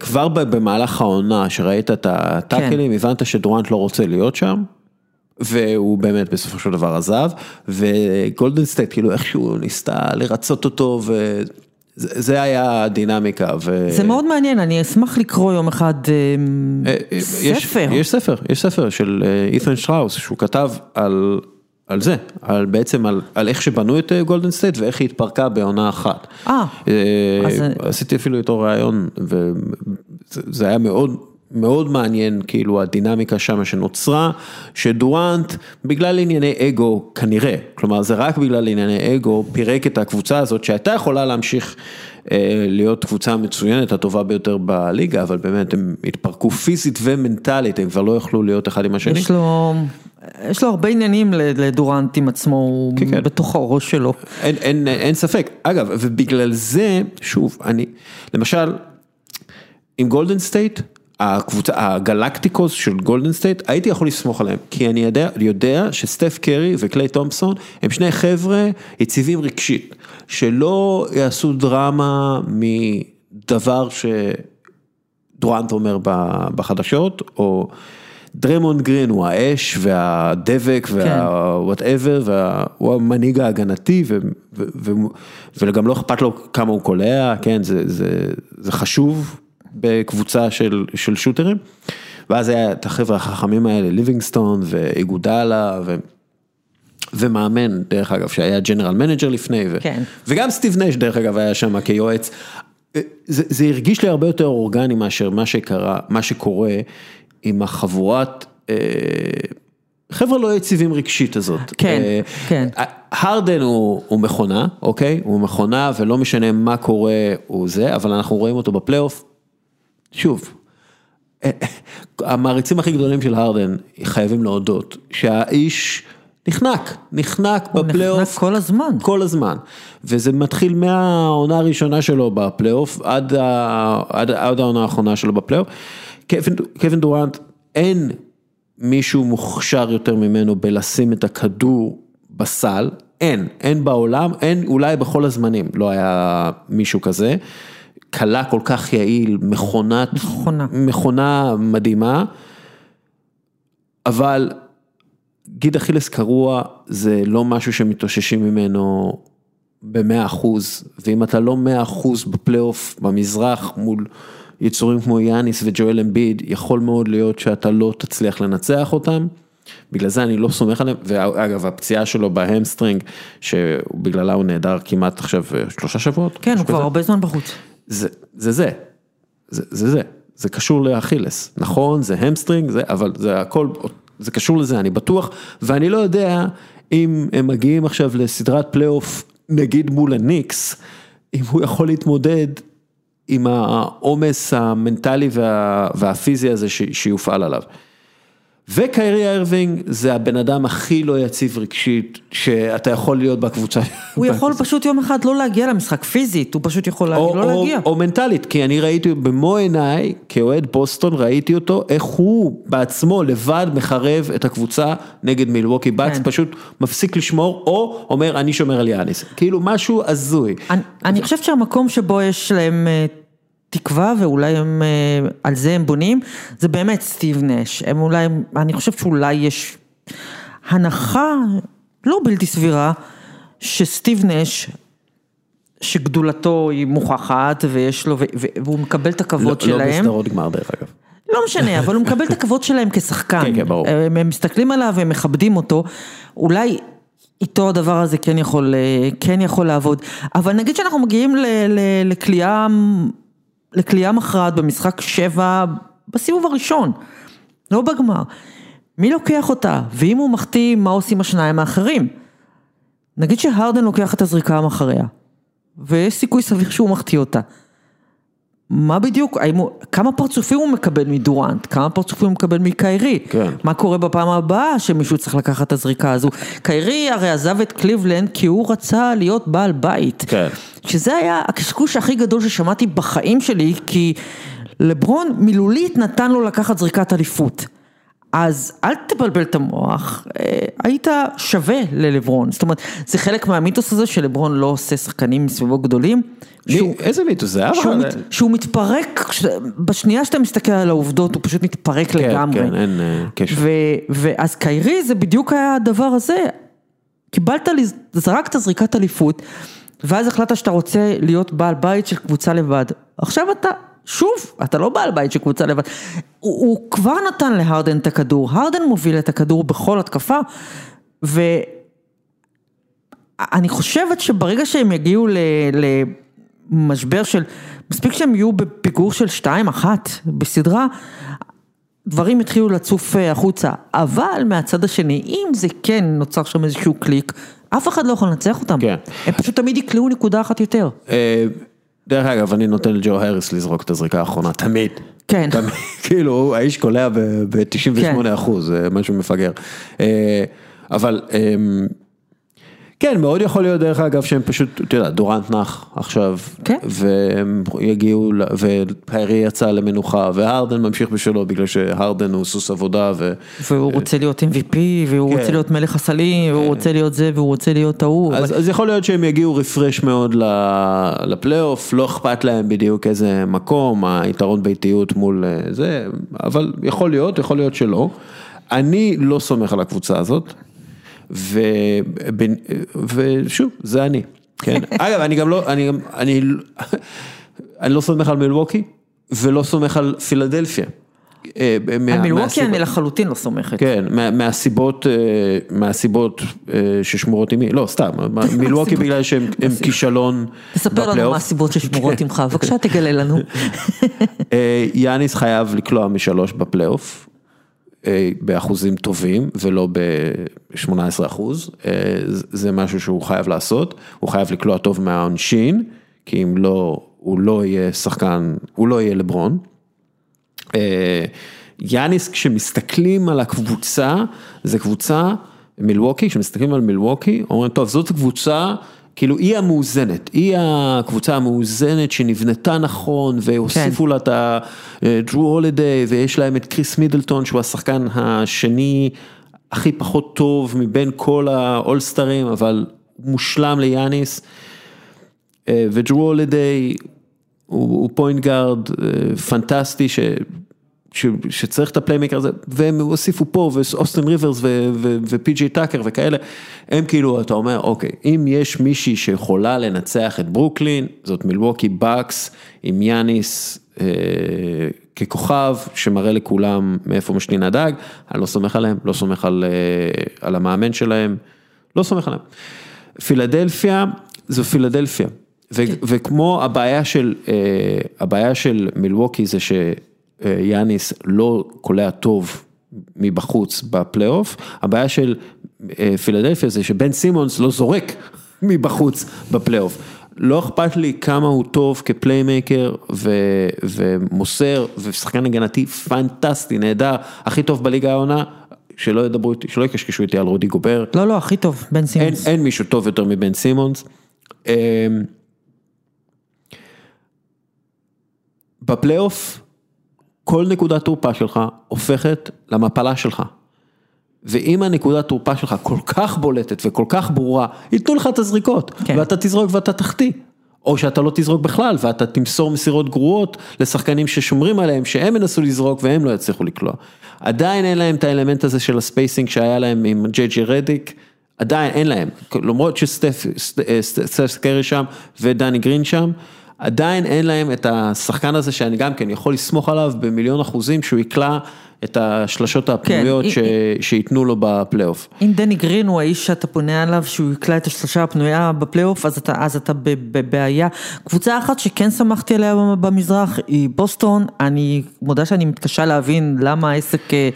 כבר במהלך העונה שראית את הטאקלים, כן. הבנת שדורנט לא רוצה להיות שם. והוא באמת בסופו של דבר עזב, וגולדן סטייט כאילו איכשהו ניסתה לרצות אותו, וזה זה היה הדינמיקה. ו... זה מאוד מעניין, אני אשמח לקרוא יום אחד אה, אה, אה, יש- ספר. יש ספר, יש ספר של אית'ן שטראוס, שהוא כתב על, על זה, על בעצם על, על איך שבנו את גולדן סטייט ואיך היא התפרקה בעונה אחת. אה, אה, אז- עשיתי אפילו איתו ראיון, וזה היה מאוד... מאוד מעניין כאילו הדינמיקה שם שנוצרה, שדורנט בגלל ענייני אגו כנראה, כלומר זה רק בגלל ענייני אגו פירק את הקבוצה הזאת שהייתה יכולה להמשיך אה, להיות קבוצה מצוינת, הטובה ביותר בליגה, אבל באמת הם התפרקו פיזית ומנטלית, הם כבר לא יכלו להיות אחד עם השני. יש לו, יש לו הרבה עניינים לדורנט עם עצמו, כן, כן. בתוך הראש שלו. אין, אין, אין ספק, אגב, ובגלל זה, שוב, אני, למשל, עם גולדן סטייט, הקבוצה, הגלקטיקוס של גולדן סטייט, הייתי יכול לסמוך עליהם, כי אני יודע, יודע שסטף קרי וקליי תומפסון הם שני חבר'ה יציבים רגשית, שלא יעשו דרמה מדבר שדורנט אומר בחדשות, או דרמונד גרין הוא האש והדבק וה whatever, והוא המנהיג ההגנתי, ו, ו, ו, וגם לא אכפת לו כמה הוא קולע, כן, זה, זה, זה חשוב בקבוצה של, של שוטרים. ואז היה את החבר'ה החכמים האלה, ליבינגסטון ואיגודלה, ו... ומאמן, דרך אגב, שהיה general manager לפני, ו... כן. וגם סטיב נש, דרך אגב, היה שם כיועץ. זה, זה הרגיש לי הרבה יותר אורגני מאשר מה שקרה, מה שקורה עם החבורת, אה, חבר'ה לא יציבים רגשית הזאת. כן, אה, כן. הרדן הוא, הוא מכונה, אוקיי? הוא מכונה ולא משנה מה קורה הוא זה, אבל אנחנו רואים אותו בפלייאוף, שוב, המעריצים הכי גדולים של הרדן חייבים להודות שהאיש נחנק, נחנק הוא בפלייאוף. נחנק כל הזמן. כל הזמן. וזה מתחיל מהעונה הראשונה שלו בפלייאוף עד, ה... עד, עד העונה האחרונה שלו בפלייאוף. קווין, קווין דורנט, אין מישהו מוכשר יותר ממנו בלשים את הכדור בסל, אין, אין בעולם, אין אולי בכל הזמנים, לא היה מישהו כזה. קלה כל כך יעיל, מכונת, מכונה. מכונה מדהימה, אבל גיד אכילס קרוע זה לא משהו שמתאוששים ממנו במאה אחוז, ואם אתה לא מאה אחוז בפלייאוף במזרח מול יצורים כמו יאניס וג'ואל אמביד, יכול מאוד להיות שאתה לא תצליח לנצח אותם. בגלל זה אני לא סומך עליהם, ואגב הפציעה שלו ב hamstring, שבגללה הוא נעדר כמעט עכשיו שלושה שבועות. כן, הוא כבר. הרבה זמן בחוץ. זה זה, זה, זה, זה זה, זה קשור לאכילס, נכון, זה hamstring, זה, אבל זה הכל, זה קשור לזה, אני בטוח, ואני לא יודע אם הם מגיעים עכשיו לסדרת פלייאוף, נגיד מול הניקס, אם הוא יכול להתמודד עם העומס המנטלי וה, והפיזי הזה ש, שיופעל עליו. וקיירי ארווינג זה הבן אדם הכי לא יציב רגשית שאתה יכול להיות בקבוצה. הוא יכול פשוט יום אחד לא להגיע למשחק פיזית, הוא פשוט יכול או, לא או, להגיע. או מנטלית, כי אני ראיתי במו עיניי, כאוהד בוסטון, ראיתי אותו, איך הוא בעצמו לבד מחרב את הקבוצה נגד מילווקי בקס, כן. פשוט מפסיק לשמור, או אומר אני שומר על יאניס, כאילו משהו הזוי. אני, אני חושבת שהמקום שבו יש להם אה, תקווה ואולי הם, אה, על זה הם בונים, זה באמת סטיב נש. הם אולי, אני חושבת שאולי יש הנחה לא בלתי סבירה, שסטיב נש, שגדולתו היא מוכחת ויש לו, והוא מקבל את לא, הכבוד לא שלהם. בסדרות גמר דרך אגב. לא משנה, אבל הוא מקבל את הכבוד שלהם כשחקן. כן, כן, ברור. הם, הם מסתכלים עליו והם מכבדים אותו, אולי איתו הדבר הזה כן יכול, אה, כן יכול לעבוד. אבל נגיד שאנחנו מגיעים ל- ל- לקליעה, מכרעת במשחק שבע, בסיבוב הראשון, לא בגמר. מי לוקח אותה? ואם הוא מחטיא, מה עושים השניים האחרים? נגיד שהרדן לוקח את הזריקה אחריה, ויש סיכוי סביר שהוא מחטיא אותה. מה בדיוק, האם הוא, כמה פרצופים הוא מקבל מדורנט, כמה פרצופים הוא מקבל מקיירי, כן. מה קורה בפעם הבאה שמישהו צריך לקחת את הזריקה הזו, קיירי הרי עזב את קליבלנד כי הוא רצה להיות בעל בית, כן. שזה היה הקשקוש הכי גדול ששמעתי בחיים שלי, כי לברון מילולית נתן לו לקחת זריקת אליפות. אז אל תבלבל את המוח, אה, היית שווה ללברון, זאת אומרת, זה חלק מהמיתוס הזה שלברון לא עושה שחקנים מסביבו גדולים, שהוא, איזה מיתוס זה? אף שהוא, מת, שהוא מתפרק, בשנייה שאתה מסתכל על העובדות הוא פשוט מתפרק כן, לגמרי. כן, אין אה, קשר. ו, ואז קיירי זה בדיוק היה הדבר הזה, קיבלת, זרקת זריקת אליפות, ואז החלטת שאתה רוצה להיות בעל בית של קבוצה לבד. עכשיו אתה, שוב, אתה לא בעל בית של קבוצה לבד. הוא, הוא כבר נתן להרדן את הכדור, הרדן מוביל את הכדור בכל התקפה, ואני חושבת שברגע שהם יגיעו ל... למשבר של, מספיק שהם יהיו בפיגור של 2-1 בסדרה, דברים התחילו לצוף אה, החוצה, אבל מהצד השני, אם זה כן נוצר שם איזשהו קליק, אף אחד לא יכול לנצח אותם. כן. הם פשוט תמיד יקלעו נקודה אחת יותר. דרך אגב, אני נותן לג'ו האריס לזרוק את הזריקה האחרונה, תמיד. כן. תמיד, כאילו, האיש קולע ב-98 אחוז, זה משהו מפגר. אה, אבל, אמ, כן, מאוד יכול להיות דרך אגב שהם פשוט, אתה יודע, דורנט נח עכשיו, כן. והם יגיעו, ופיירי יצא למנוחה, והרדן ממשיך בשלו, בגלל שהרדן הוא סוס עבודה, ו... והוא רוצה להיות MVP, והוא כן. רוצה להיות מלך הסלים, והוא רוצה להיות זה, והוא רוצה להיות ההוא. אבל- אז, אז יכול להיות שהם יגיעו רפרש מאוד לפלייאוף, לא אכפת להם בדיוק איזה מקום, היתרון ביתיות מול אה, זה, אבל יכול להיות, יכול להיות שלא. אני לא סומך על הקבוצה הזאת, ושוב, זה אני, כן. אגב, אני גם לא, אני גם, אני, אני לא סומך על מילווקי, ולא סומך על פילדלפיה. אה, מה- על מילווקי מהסיבות- אני לחלוטין לא סומכת. כן, מה- מהסיבות, אה, מהסיבות אה, ששמורות עימי, לא סתם, מילווקי בגלל שהם הם כישלון תספר לנו בפלייאוף. מה הסיבות ששמורות. עמך, בבקשה תגלה לנו. יאניס חייב לקלוע משלוש בפלייאוף, באחוזים טובים ולא ב-18 אחוז, אה, זה- משהו שהוא חייב לעשות, הוא חייב לקלוע טוב מהעונשין, כי אם לא, הוא לא יהיה שחקן, הוא לא יהיה לברון. אה, יאניס כשמסתכלים על הקבוצה, זה קבוצה, מילווקי, כשמסתכלים על מילווקי, אומרים טוב זאת קבוצה, כאילו היא המאוזנת, היא הקבוצה המאוזנת שנבנתה נכון והוסיפו לה את הדרו הולידיי ויש להם את קריס מידלטון שהוא השחקן השני הכי פחות טוב מבין כל האולסטארים אבל מושלם ליאניס. אה, וג'רו הולידיי הוא, הוא פוינט גארד אה, פנטסטי ש, שצריך את ה playmaker הזה והם הוסיפו פה ואוסטין ריברס ו- ו- ופי.ג'יי טאקר וכאלה, הם כאילו אתה אומר אוקיי אם יש מישהי שיכולה לנצח את ברוקלין זאת מילווקי בקס עם יאניס אה, ככוכב שמראה לכולם מאיפה משתין הדג, אני לא סומך עליהם, לא סומך על, אה, על המאמן שלהם, לא סומך עליהם. פילדלפיה זו פילדלפיה. ו- וכמו הבעיה של, אה, הבעיה של מילווקי זה שיאניס לא קולע טוב מבחוץ בפלייאוף, הבעיה של אה, פילדלפיה זה שבן סימונס לא זורק מבחוץ בפלייאוף. לא אכפת לי כמה הוא טוב כ playmaker ו- ומוסר ושחקן הגנתי פנטסטי, נהדר, הכי טוב בליגה העונה, שלא ידברו איתי, שלא יקשקשו איתי על רודי גובר. לא, לא, הכי טוב, בן אין, סימונס. אין מישהו טוב יותר מבן סימונס. אמ, בפלייאוף, כל נקודת תורפה שלך הופכת למפלה שלך. ואם הנקודת תורפה שלך כל כך בולטת וכל כך ברורה, ייתנו לך את הזריקות, כן. ואתה תזרוק ואתה תחטיא. או שאתה לא תזרוק בכלל ואתה תמסור מסירות גרועות לשחקנים ששומרים עליהם, שהם ינסו לזרוק והם לא יצליחו לקלוע. עדיין אין להם את האלמנט הזה של ה spacing שהיה להם עם ג'יי ג'יי רדיק, עדיין אין להם, למרות שסת' סט- אה, קרי שם ודני גרין שם, עדיין אין להם את השחקן הזה שאני גם כן יכול לסמוך עליו במיליון אחוזים שהוא יקלע את השלשות הפנויות כן, ש... שייתנו לו בפלייאוף. אם דני גרין הוא האיש שאתה בונה עליו, שהוא יקלע את השלשה הפנויה בפלייאוף, אז אתה, אז אתה בבעיה. קבוצה אחת שכן שמחתי עליה במזרח היא בוסטון, אני מודה שאני מתקשה להבין למה העסק אה,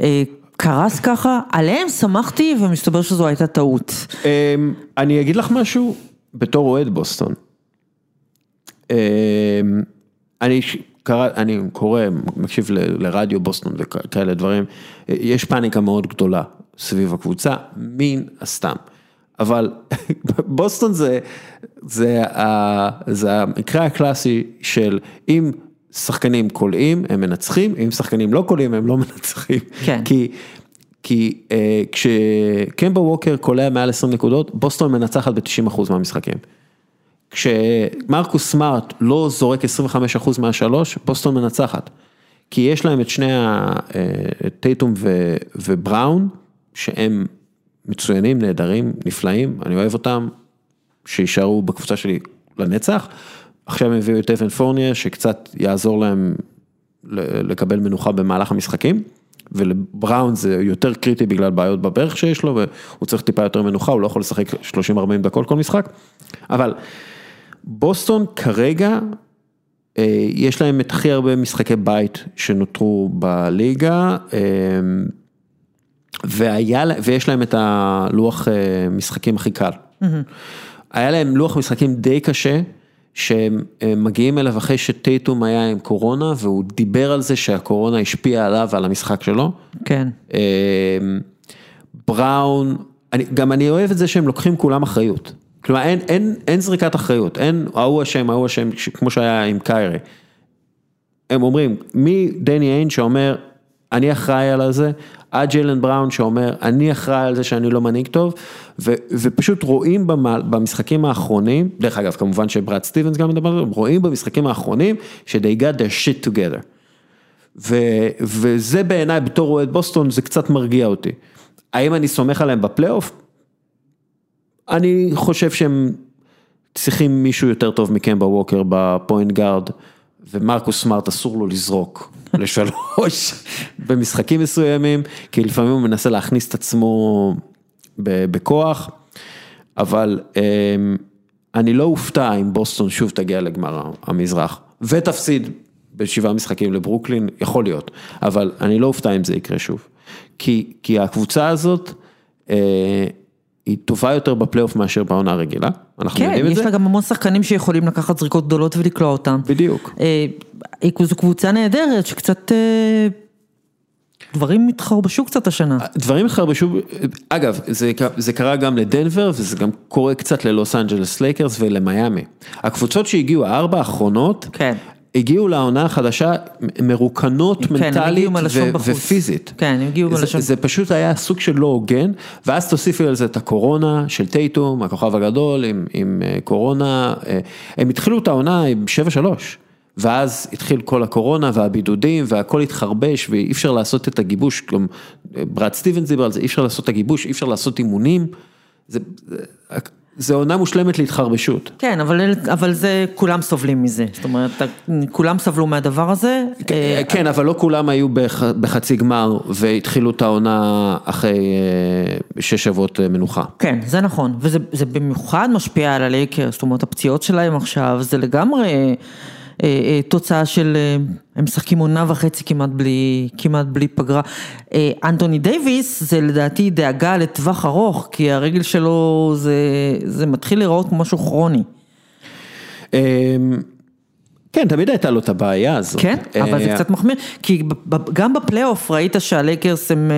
אה, קרס ככה, עליהם שמחתי ומסתבר שזו הייתה טעות. אמ, אני אגיד לך משהו בתור אוהד בוסטון. אמ, אני קרא, אני קורא, מקשיב ל- לרדיו בוסטון וכאלה דברים, יש פאניקה מאוד גדולה סביב הקבוצה, מן הסתם. אבל בוסטון זה, זה, ה- זה המקרה הקלאסי של אם שחקנים קולעים הם מנצחים, אם שחקנים לא קולעים הם לא מנצחים. כן. כי, כי אה, כשקמבה ווקר קולע מעל 20 נקודות, בוסטון מנצחת ב-90% מהמשחקים. כשמרקוס סמארט לא זורק 25% מהשלוש, בוסטון מנצחת. כי יש להם את שני. אה, טייטום ו- ובראון, שהם מצוינים, נהדרים, נפלאים, אני אוהב אותם, שיישארו בקבוצה שלי לנצח. עכשיו הם הביאו את אבן פורניה, שקצת יעזור להם לקבל מנוחה במהלך המשחקים. ולבראון זה יותר קריטי בגלל בעיות בברך שיש לו, והוא צריך טיפה יותר מנוחה, הוא לא יכול לשחק 30-40 דקות כל משחק. אבל בוסטון כרגע, אה, יש להם את הכי הרבה משחקי בית שנותרו בליגה, אה, והיה, ויש להם את הלוח אה, משחקים הכי קל. היה להם לוח משחקים די קשה, שהם מגיעים אליו אחרי שטייטום היה עם קורונה, והוא דיבר על זה שהקורונה השפיעה עליו ועל המשחק שלו. כן. בראון, אני, גם אני אוהב את זה שהם לוקחים כולם אחריות. כלומר אין, אין, אין זריקת אחריות, אין ההוא אשם, ההוא אשם, כמו שהיה עם קיירי. הם אומרים, מדני איין שאומר, אני אחראי על זה, עד ג'יילן בראון שאומר, אני אחראי על זה שאני לא מנהיג טוב, ו, ופשוט רואים במה, במשחקים האחרונים, דרך אגב, כמובן שברד סטיבנס גם מדבר על זה, רואים במשחקים האחרונים, ש-they got their shit together. ו, וזה בעיניי בתור אוהד בוסטון זה קצת מרגיע אותי. האם אני סומך עליהם בפלייאוף? אני חושב שהם צריכים מישהו יותר טוב מקמבה ווקר בפוינט גארד, ומרקוס סמארט אסור לו לזרוק לשלוש במשחקים מסוימים, כי לפעמים הוא מנסה להכניס את עצמו בכוח, אבל אמ, אני לא אופתע אם בוסטון שוב תגיע לגמר המזרח, ותפסיד בשבעה משחקים לברוקלין, יכול להיות, אבל אני לא אופתע אם זה יקרה שוב. כי, כי הקבוצה הזאת, אה, היא טובה יותר בפלייאוף מאשר בעונה הרגילה, אנחנו כן, יודעים את זה. כן, יש לה גם המון שחקנים שיכולים לקחת זריקות גדולות ולקלוע אותם. בדיוק. אה, זו קבוצה נהדרת שקצת... אה, דברים התחרבשו קצת השנה. דברים התחרבשו, אגב, זה, זה קרה גם לדנבר וזה גם קורה קצת ללוס אנג'לס לייקרס ולמיאמי. הקבוצות שהגיעו, הארבע האחרונות, כן. הגיעו לעונה החדשה מרוקנות כן, מנטלית ו- ופיזית. כן, הם הגיעו זה, בלשון. זה פשוט היה סוג של לא הוגן, ואז תוסיפי על זה את הקורונה של טייטום, הכוכב הגדול עם, עם אה, קורונה, אה, הם התחילו את העונה עם 7-3. ואז התחיל כל הקורונה והבידודים והכל התחרבש ואי אפשר לעשות את הגיבוש, אה, ברד סטיבנס דיבר על זה, אי אפשר לעשות את הגיבוש, אי אפשר לעשות אימונים. זה, זה, זה עונה מושלמת להתחרבשות. כן, אבל, אבל זה, כולם סובלים מזה, זאת אומרת, כולם סבלו מהדבר הזה. כן, כן אבל לא כולם היו בח, בחצי גמר והתחילו את העונה אחרי אה, שש שבועות אה, מנוחה. כן, זה נכון, וזה במיוחד משפיע על הלייקר, זאת אומרת, הפציעות שלהם עכשיו, זה לגמרי... תוצאה של, הם משחקים עונה וחצי כמעט בלי, כמעט בלי פגרה. אנטוני דייוויס זה לדעתי דאגה לטווח ארוך, כי הרגל שלו זה, זה מתחיל להיראות כמו משהו כרוני. כן, תמיד הייתה לו את הבעיה הזאת. כן, אבל זה קצת מחמיר, כי גם בפלייאוף ראית שהלייקרס הם...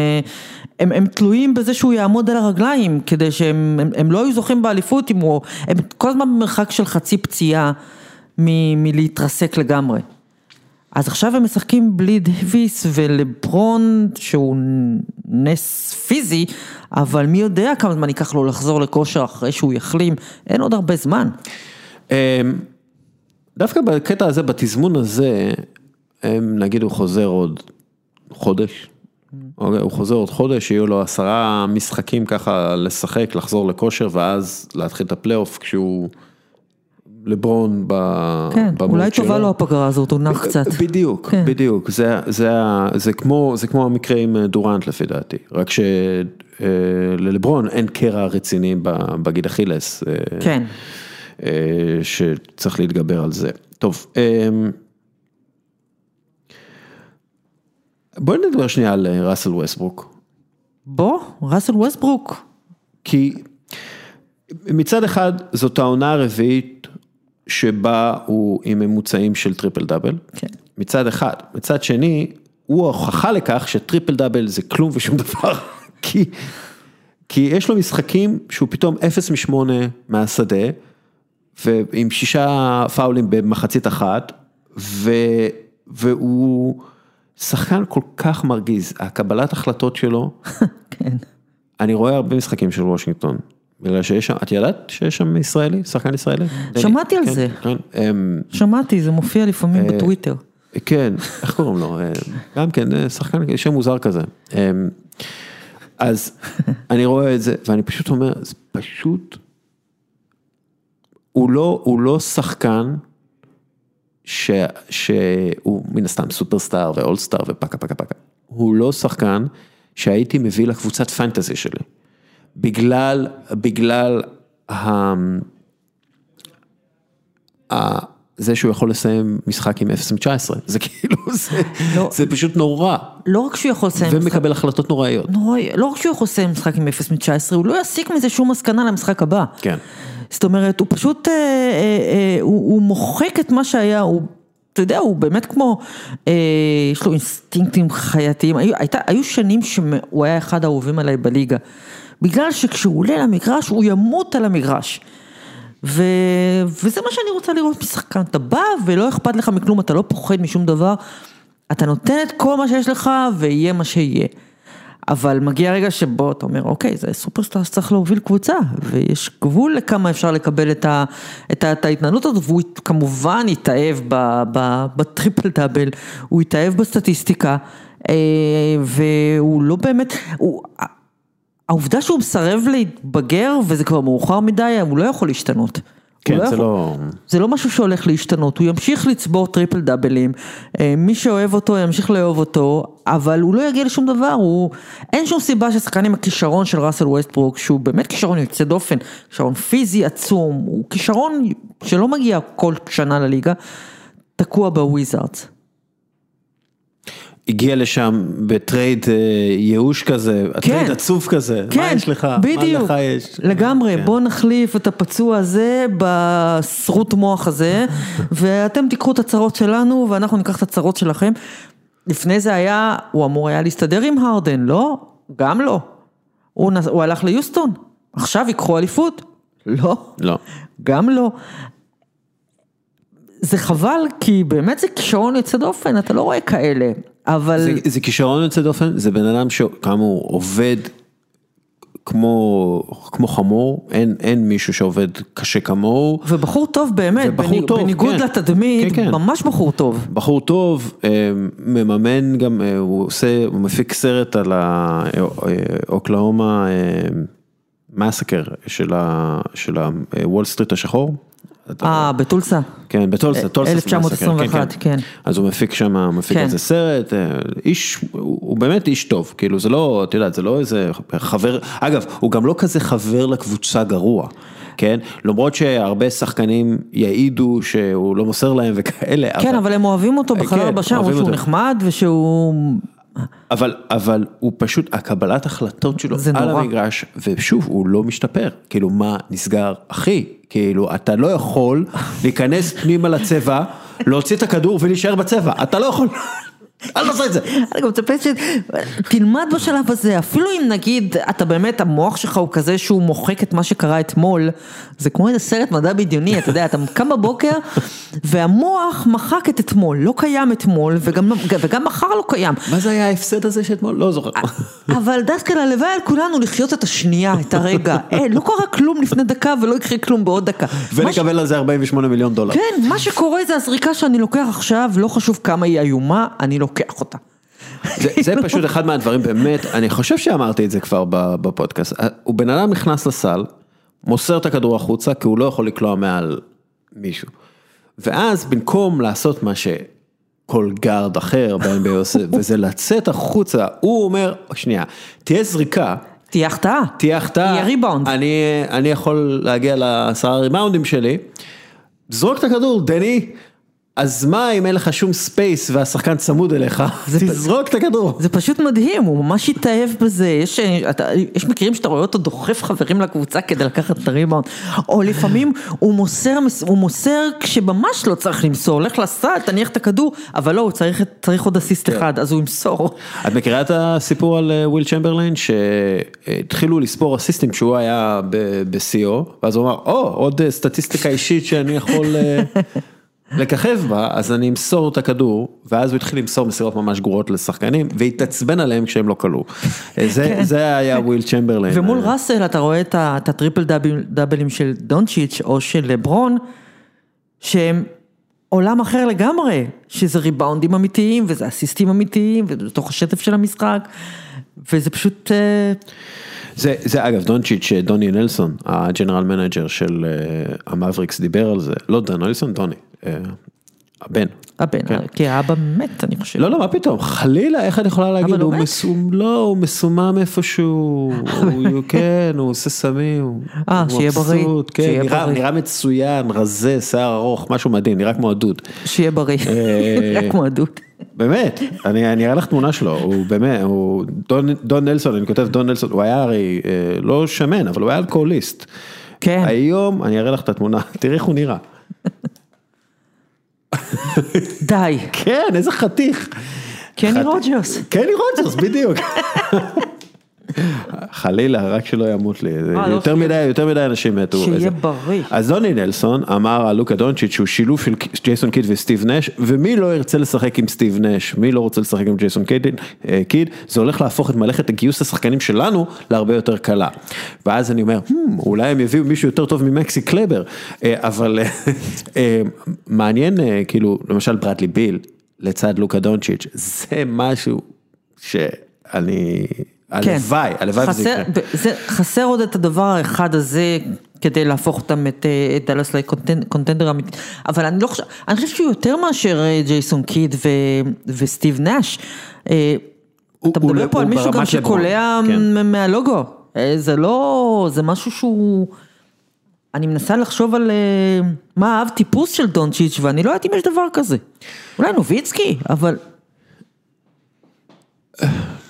הם, הם תלויים בזה שהוא יעמוד על הרגליים, כדי שהם הם, הם לא היו זוכים באליפות אם הוא, הם כל הזמן במרחק של חצי פציעה. מלהתרסק לגמרי. אז עכשיו הם משחקים בלי דוויס ולברון שהוא נס פיזי, אבל מי יודע כמה זמן ייקח לו לחזור לכושר אחרי שהוא יחלים, אין עוד הרבה זמן. אמ, דווקא בקטע הזה, בתזמון הזה, נגיד הוא חוזר עוד חודש, אוקיי, הוא חוזר עוד חודש, יהיו לו עשרה משחקים ככה לשחק, לחזור לכושר ואז להתחיל את הפלייאוף כשהוא... לברון שלו. כן, אולי טובה לו הפגרה הזאת, הוא נח קצת. בדיוק, כן. בדיוק, זה, זה, זה, כמו, זה כמו המקרה עם דורנט לפי דעתי, רק שללברון אין קרע רציני בגיד אכילס. אה, כן. שצריך להתגבר על זה. טוב, בואי נדבר שנייה על ראסל ווסטברוק. בוא, ראסל ווסטברוק. כי מצד אחד זאת העונה הרביעית שבה הוא עם ממוצעים של טריפל דאבל, כן. מצד אחד, מצד שני, הוא ההוכחה לכך שטריפל דאבל זה כלום ושום דבר, כי, כי יש לו משחקים שהוא פתאום 0 מ-8 מהשדה, ועם שישה פאולים במחצית אחת, ו, והוא שחקן כל כך מרגיז, הקבלת החלטות שלו, כן. אני רואה הרבה משחקים של וושינגטון. בגלל שיש שם, את ידעת שיש שם ישראלי, שחקן ישראלי? שמעתי על כן, זה. כן, אמ, שמעתי, זה מופיע לפעמים אה, בטוויטר. כן, איך קוראים לו? אה, גם כן, אה, שחקן, שם מוזר כזה. אמ, אז אני רואה את זה, ואני פשוט אומר, זה פשוט, הוא לא, הוא לא שחקן ש, שהוא מן הסתם סופרסטאר ואולסטאר ופקה פקה פקה. הוא לא שחקן שהייתי מביא לקבוצת פנטזי שלי. בגלל, בגלל ה... ה... זה שהוא יכול לסיים משחק עם 0 מ-19, זה כאילו, זה, לא, זה פשוט נורא. לא רק שהוא יכול לסיים משחק... ומקבל החלטות נוראיות. נוראי, לא רק שהוא יכול לסיים משחק עם 0 מ-19, הוא לא יסיק מזה שום מסקנה למשחק הבא. כן. זאת אומרת, הוא פשוט, אה, אה, אה, הוא, הוא מוחק את מה שהיה, הוא... אתה יודע, הוא באמת כמו, אה, יש לו אינסטינקטים חייתיים, היו, הייתה, היו שנים שהוא היה אחד האהובים עליי בליגה. בגלל שכשהוא עולה למגרש, הוא ימות על המגרש. ו... וזה מה שאני רוצה לראות משחקן, אתה בא ולא אכפת לך מכלום, אתה לא פוחד משום דבר, אתה נותן את כל מה שיש לך ויהיה מה שיהיה. אבל מגיע רגע שבו אתה אומר, אוקיי, זה סופרסטאר שצריך להוביל קבוצה, ויש גבול לכמה אפשר לקבל את, ה, את, ה, את ההתנהלות הזאת, והוא כמובן התאהב בטריפל דאבל, הוא התאהב בסטטיסטיקה, אה, והוא לא באמת, הוא... העובדה שהוא מסרב להתבגר וזה כבר מאוחר מדי, הוא לא יכול להשתנות. כן, הוא זה יכול- לא... זה לא משהו שהולך להשתנות, הוא ימשיך לצבור טריפל דאבלים, אה, מי שאוהב אותו ימשיך לאהוב אותו, אבל הוא לא יגיע לשום דבר, הוא... אין שום סיבה ששחקן עם הכישרון של ראסל ווסטברוק, שהוא באמת כישרון יוצא דופן, כישרון פיזי עצום, הוא כישרון שלא מגיע כל שנה לליגה, תקוע בוויזארדס. הגיע לשם בטרייד אה, ייאוש כזה, טרייד עצוב כזה, מה כן, יש לך? בדיוק, מה לך יש? לגמרי, כן. בוא נחליף את הפצוע הזה בשרוט מוח הזה, ואתם תיקחו את הצרות שלנו ואנחנו ניקח את הצרות שלכם. לפני זה היה, הוא אמור היה להסתדר עם הרדן, לא? גם לא. הוא, נס, הוא הלך ליוסטון, עכשיו ייקחו אליפות? לא. לא. גם לא. זה חבל, כי באמת זה כישרון יוצא דופן, אתה לא רואה כאלה, אבל... זה, זה כישרון יוצא דופן, זה בן אדם שכאמור עובד כמו, כמו חמור, אין, אין מישהו שעובד קשה כמוהו, ובחור טוב באמת, ובחור בניג- טוב, בניגוד כן. לתדמית, כן, כן. ממש בחור טוב. בחור טוב, אה, מממן גם, אה, הוא עושה, הוא מפיק סרט על ה Oklahoma massacre של ה- של הוול סטריט השחור. אה, בטולסה. כן, בטולסה, טולסה. 1921, כן. אז הוא מפיק שם, מפיק כן. איזה סרט, אה, איש, הוא באמת איש טוב, כאילו זה לא, את יודעת, זה לא איזה חבר, אגב, הוא גם לא כזה חבר לקבוצה גרוע, כן? למרות שהרבה שחקנים יעידו שהוא לא מוסר להם וכאלה, כן, אבל הם אוהבים אותו בחדר כן, הבשה, אומרים אוהבים שהוא אותו. נחמד ושהוא... אבל, אבל הוא פשוט, הקבלת החלטות שלו על נורא. המגרש, ושוב, הוא לא משתפר, כאילו מה נסגר, אחי, כאילו אתה לא יכול להיכנס פנימה לצבע, להוציא את הכדור ולהישאר בצבע, אתה לא יכול, אל תעשה את זה. אני גם מצפה שתלמד בשלב הזה, אפילו אם נגיד, אתה באמת, המוח שלך הוא כזה שהוא מוחק את מה שקרה אתמול, זה כמו איזה סרט מדע בדיוני, אתה יודע, אתה קם בבוקר, והמוח מחק את אתמול, לא קיים אתמול, וגם, וגם מחר לא קיים. מה זה היה ההפסד הזה שאתמול? לא זוכר. אבל דווקא ללוואי על כולנו לחיות את השנייה, את הרגע. אה, לא קרה כלום לפני דקה ולא יקרה כלום בעוד דקה. ש- ונקבל על זה 48 מיליון דולר. כן, מה שקורה זה הזריקה שאני לוקח עכשיו, לא חשוב כמה היא איומה, אני לוקח אותה. זה, זה פשוט אחד מהדברים באמת, אני חושב שאמרתי את זה כבר בפודקאסט, הוא בן אדם נכנס לסל, מוסר את הכדור החוצה כי הוא לא יכול לקלוע מעל מישהו. ואז במקום לעשות מה שכל גארד אחר ב-NBA עושה, וזה לצאת החוצה, הוא אומר, שנייה, תהיה זריקה, תהיה החטאה. תהיה החטאה, יהיה ריבאונד. אני, אני יכול להגיע לעשרה ריבאונדים שלי, זרוק את הכדור, דני, אז מה אם אין לך שום space והשחקן צמוד אליך, תזרוק את הכדור. זה פשוט מדהים, הוא ממש התאהב בזה, יש, אתה, יש מקרים שאתה רואה אותו דוחף חברים לקבוצה כדי לקחת את הריבאונד, או לפעמים הוא מוסר, הוא מוסר כשממש לא צריך למסור, הולך לסל, תניח את הכדור, אבל לא, הוא צריך, צריך עוד אסיסט אחד, אז הוא ימסור. את מכירה את הסיפור על אה, ווילט צ'מברליין? שהתחילו לספור אסיסטים כשהוא היה בשיאו ואז הוא אמר או עוד אה, סטטיסטיקה אישית שאני יכול אה, לככב בה אז אני אמסור את הכדור ואז הוא התחיל למסור מסירות ממש גרועות לשחקנים והתעצבן עליהם כשהם לא קלעו. אה, זה זה היה ווילט צ'מברליין. ומול אה, ראסל אתה רואה את את הטריפל דאבל- דאבלים של דונצ'יץ' או של לברון, שהם עולם אחר לגמרי, שזה ריבאונדים אמיתיים וזה אסיסטים אמיתיים וזה בתוך השטף של המשחק, וזה פשוט, אה, זה, זה אגב דונצ'יץ', דוני נלסון, ה general manager של המאבריקס דיבר על זה, לא דון נלסון, דוני, הבן. הבן, כן. כי האבא מת אני חושב. לא, לא, מה פתאום, חלילה, איך אני יכולה להגיד, הוא? מסומם, לא, הוא מסומם איפשהו, הוא, כן, הוא עושה סמים, אה, שיהיה בריא, כן, שיהיה נראה- בריא. נראה מצוין, רזה, שיער ארוך, משהו מדהים, נראה כמו הדוד. שיהיה בריא, אה, רק מועדות. באמת, אני אני אראה לך תמונה שלו, הוא באמת, הוא, דון, דון נלסון, אני כותב דון נלסון, הוא היה הרי אה, לא שמן, אבל הוא היה אלכוהוליסט. כן. היום, אני אראה לך את התמונה, תראי איך הוא נראה. די, כן, איזה חתיך. קני רוג'רס. קני רוג'רס, בדיוק. חלילה, רק שלא ימות לי, אה, לא, יותר מדי, יותר מדי אנשים מתו. שיהיה וזה. בריא. אז דוני נלסון אמר על לוקה דונצ'יץ' שהוא שילוב של ג'ייסון קיד וסטיב נש, ומי לא ירצה לשחק עם סטיב נש, מי לא רוצה לשחק עם ג'ייסון קיד, אה, קיד, זה הולך להפוך את מלאכת הגיוס השחקנים שלנו להרבה יותר קלה. ואז אני אומר, "Hmm, אולי הם יביאו מישהו יותר טוב ממקסי קלבר, אה, אבל מעניין, כאילו, למשל ברדלי ביל, לצד לוקה דונצ'יץ', זה משהו שאני. הלוואי, הלוואי וזה יקרה. חסר עוד את הדבר האחד הזה, כדי להפוך אותם את אה, דאלאס לקונטנדר אמיתי, אבל אני לא חושב, אני חושב שהוא יותר מאשר אה, ג'ייסון קיד ו- וסטיב נאש. אה, אתה מדבר פה על מישהו גם שקולע כן. מהלוגו, זה לא, זה משהו שהוא, אני מנסה לחשוב על מה האב טיפוס של דונצ'יץ' ואני לא יודעת אם יש דבר כזה. אולי נוביצקי, אבל...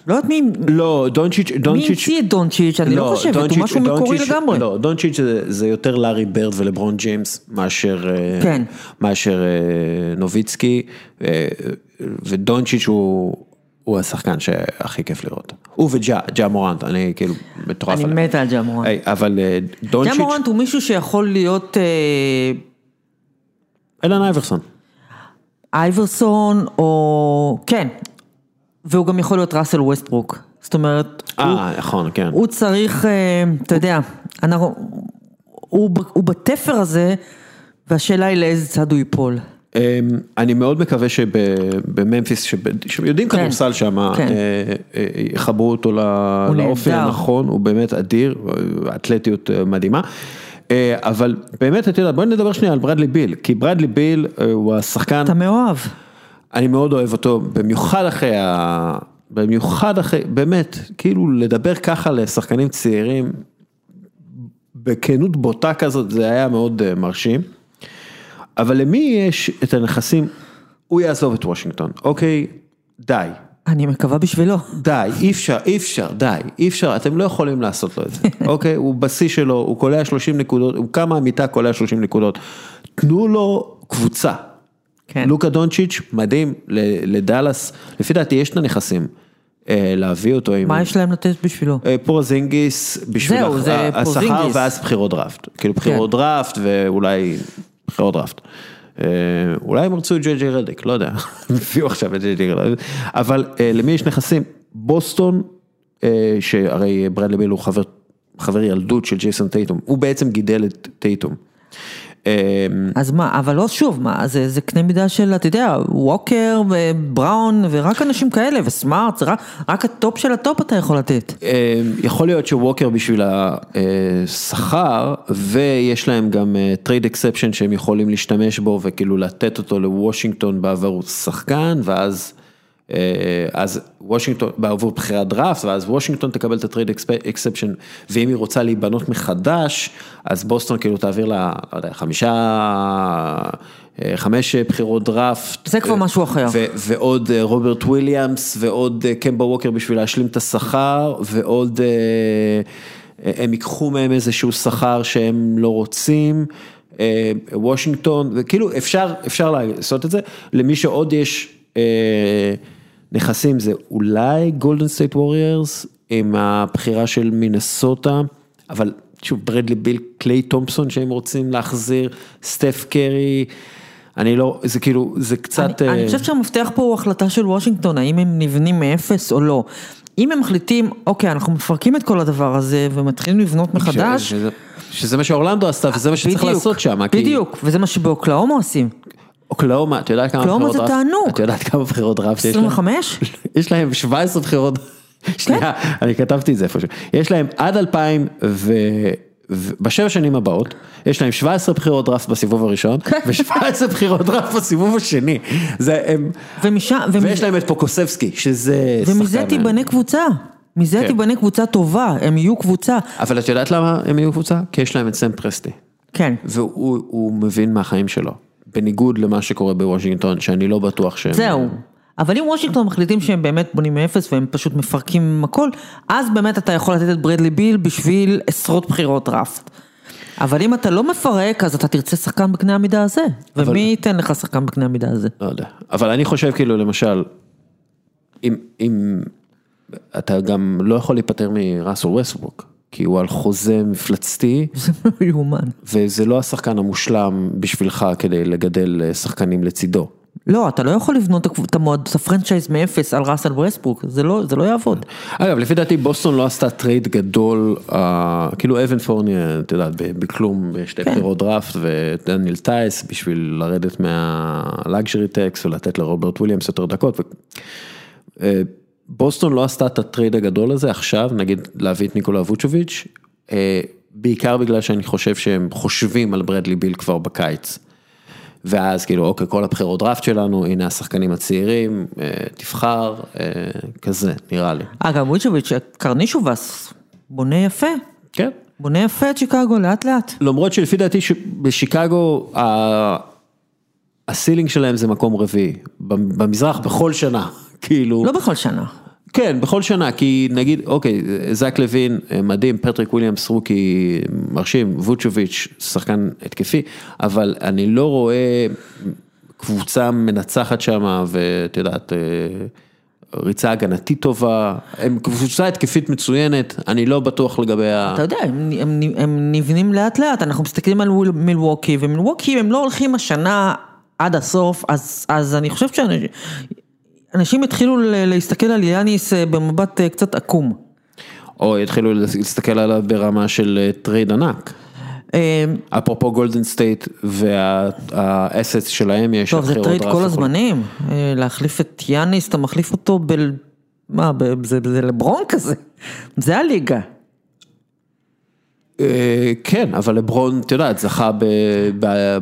לא יודעת מי, לא, דונצ'יץ', מי דונצ'יץ', המציא את דונצ'יץ', אני לא חושבת, הוא דונצ'יץ'- משהו מקורי דונצ'יץ'- לגמרי. לא, דונצ'יץ' זה, יותר לארי ברד ולברון ג'יימס מאשר, אה, כן. מאשר אה, נוביצקי, אה, ודונצ'יץ' הוא, הוא השחקן שהכי כיף לראות. הוא וג'ה, ג'ה מורנט, אני כאילו מטורף אני עליו. מתה על ג'ה מורנט. אבל אה, ג'ה דונצ'יץ', מורנט הוא מישהו שיכול להיות אלן אייברסון. אייברסון או, כן, והוא גם יכול להיות ראסל ווסטברוק. זאת אומרת, אה, נכון, כן. הוא צריך, אה, אתה יודע, אנחנו, הוא, הוא בתפר הזה, והשאלה היא לאיזה צד הוא ייפול. אמ, אני מאוד מקווה שבממפיס, שיודעים כן, כדורסל שם, כן. אה, אה, יחברו אותו לאופי. הנכון, הוא באמת אדיר, אתלטיות אה, מדהימה. אה, אבל באמת, אתה יודע, בואי נדבר שנייה על ברדלי ביל, כי ברדלי ביל אה, הוא השחקן, אתה מאוהב. אני מאוד אוהב אותו, במיוחד אחרי ה... במיוחד אחרי, באמת, כאילו לדבר ככה לשחקנים צעירים, בכנות בוטה כזאת, זה היה מאוד אה, מרשים. אבל למי יש את הנכסים, הוא יעזוב את וושינגטון, אוקיי, די, אני מקווה בשבילו. די, אי אפשר, אי אפשר, די, אי אפשר, אתם לא יכולים לעשות לו את זה, אוקיי, הוא בשיא שלו, הוא קולע 30 נקודות, הוא קם מהמיטה, קולע 30 נקודות, תנו לו קבוצה. כן. לוקה דונצ'יץ', מדהים, לדאלאס, לפי דעתי יש את הנכסים, אה, להביא אותו עם... מה יש להם לתת בשבילו? אה, פורזינגיס, בשביל זהו, זה השכר. ואז בחירות דראפט, כאילו בחירות כן. דראפט ואולי בחירות דראפט. אה, אולי הם רצו את ג'יי ג'יי רדיק, לא יודע, הביאו עכשיו את ג'יי ג'יי רדיק, אבל למי יש נכסים? בוסטון, שהרי ברדלי ביל הוא חבר, חבר ילדות של ג'ייסון טייטום, הוא בעצם גידל את טייטום. אה, אז מה, אבל לא שוב, מה, זה, זה קנה מידה של, אתה יודע, ווקר ובראון ורק אנשים כאלה וסמארט, זה רק, רק הטופ של הטופ אתה יכול לתת. אה, יכול להיות שווקר בשביל השכר, ויש להם גם trade exception שהם יכולים להשתמש בו וכאילו לתת אותו לוושינגטון בעבור שחקן, ואז אה, אז וושינגטון, בעבור בחירת דראפט, ואז וושינגטון תקבל את ה trade exception, ואם היא רוצה להיבנות מחדש, אז בוסטון כאילו תעביר לה, לא יודע, חמישה, אה, חמש בחירות דראפט. זה כבר משהו אחר. ועוד אה, רוברט וויליאמס, ועוד אה, קמבה ווקר בשביל להשלים את השכר, ועוד אה, אה, הם ייקחו מהם איזשהו שכר שהם לא רוצים, אה, וושינגטון, וכאילו אפשר, אפשר לעשות את זה, למי שעוד יש אה, נכסים זה אולי גולדן סטייט ווריורס, עם הבחירה של מינסוטה, אבל שוב ברדלי ביל, קליי תומפסון שהם רוצים להחזיר, סטף קרי. אני לא, זה כאילו, זה קצת... אני, אה, אני חושבת שהמפתח פה הוא החלטה של וושינגטון, האם הם נבנים מאפס או לא. אם הם מחליטים, אוקיי, אנחנו מפרקים את כל הדבר הזה ומתחילים לבנות מחדש, ש- שזה, שזה מה שאורלנדו עשתה וזה מה שצריך בדיוק, לעשות שם. כי בדיוק, וזה מה שבאוקלאומה עושים. אוקלאומה, את יודעת כמה אוקלאומה בחירות זה דראפט? תענוג. את יודעת כמה בחירות להם? 25? יש להם 17 בחירות, שנייה, אני כתבתי את זה איפשהו, יש להם עד 2000 ו... בשבע שנים הבאות, יש להם 17 בחירות דראפט בסיבוב הראשון, ו-17 בחירות דראפט בסיבוב השני. זה הם, ומשם, ומ- ויש להם את פוקוסבסקי, שזה ומזה שחקן- תיבנה קבוצה. מזה כן. תיבנה קבוצה טובה, הם יהיו קבוצה. אבל את יודעת למה הם יהיו קבוצה? כי יש להם את סם פרסטי. כן. והוא הוא מבין מהחיים שלו, בניגוד למה שקורה בוושינגטון, שאני לא בטוח שהם... זהו. אבל אם וושינגטון מחליטים שהם באמת בונים מאפס והם פשוט מפרקים הכל, אז באמת אתה יכול לתת את ברדלי ביל בשביל עשרות בחירות דראפט. אבל אם אתה לא מפרק, אז אתה תרצה שחקן בקנה המידה הזה. ומי ייתן לך שחקן בקנה המידה הזה? לא יודע, אבל אני חושב כאילו למשל, אם, אם אתה גם לא יכול להיפטר מראסל ווסטברוק, כי הוא על חוזה מפלצתי, זה לא יאומן. וזה לא השחקן המושלם בשבילך כדי לגדל אה, שחקנים לצידו. לא, אתה לא יכול לבנות את המועדון, את ה franchise מאפס על ראסל ווסטברוק, זה לא, זה לא יעבוד. אגב, לפי דעתי בוסטון לא עשתה trade גדול, אה, כאילו אוון פורנייה, את יודעת, בכלום, בשתי כן. בחירות דראפט, ודניאל טייס בשביל לרדת מה luxury tax ולתת לרוברט וויליאמס יותר דקות. ו... בוסטון לא עשתה את ה trade הגדול הזה עכשיו, נגיד להביא את ניקולה ווצ'וביץ', אה, בעיקר בגלל שאני חושב שהם חושבים על ברדלי ביל כבר בקיץ. ואז כאילו, אוקיי, כל הבחירות דראפט שלנו, הנה השחקנים הצעירים, אה, תבחר, אה, כזה, נראה לי. אגב, וויצ'וביץ', קרנישובס, בונה יפה. כן. בונה יפה את שיקגו, לאט לאט. למרות שלפי דעתי בשיקגו, ה- ה ceiling שלהם זה מקום רביעי, במזרח בכל שנה, כאילו. לא בכל שנה. כן, בכל שנה, כי נגיד, אוקיי, זק לוין, מדהים, פטריק וויליאמס rookie, מרשים, ווצ'וביץ', שחקן התקפי, אבל אני לא רואה קבוצה מנצחת שם, ואת יודעת, ריצה הגנתית טובה, הם קבוצה התקפית מצוינת, אני לא בטוח לגבי ה... אתה יודע, הם, הם, הם נבנים לאט לאט, אנחנו מסתכלים על מילווקי, ומילווקי הם לא הולכים השנה עד הסוף, אז, אז אני חושב שאנשים... אנשים התחילו להסתכל על יאניס אה, במבט אה, קצת עקום. או התחילו להסתכל עליו ברמה של אה, trade ענק. אפרופו גולדן סטייט וה asset שלהם יש. טוב, זה trade כל הזמנים, להחליף את יאניס, אתה מחליף אותו ב... מה, זה לברון כזה, זה הליגה. כן, אבל לברון, את יודעת, זכה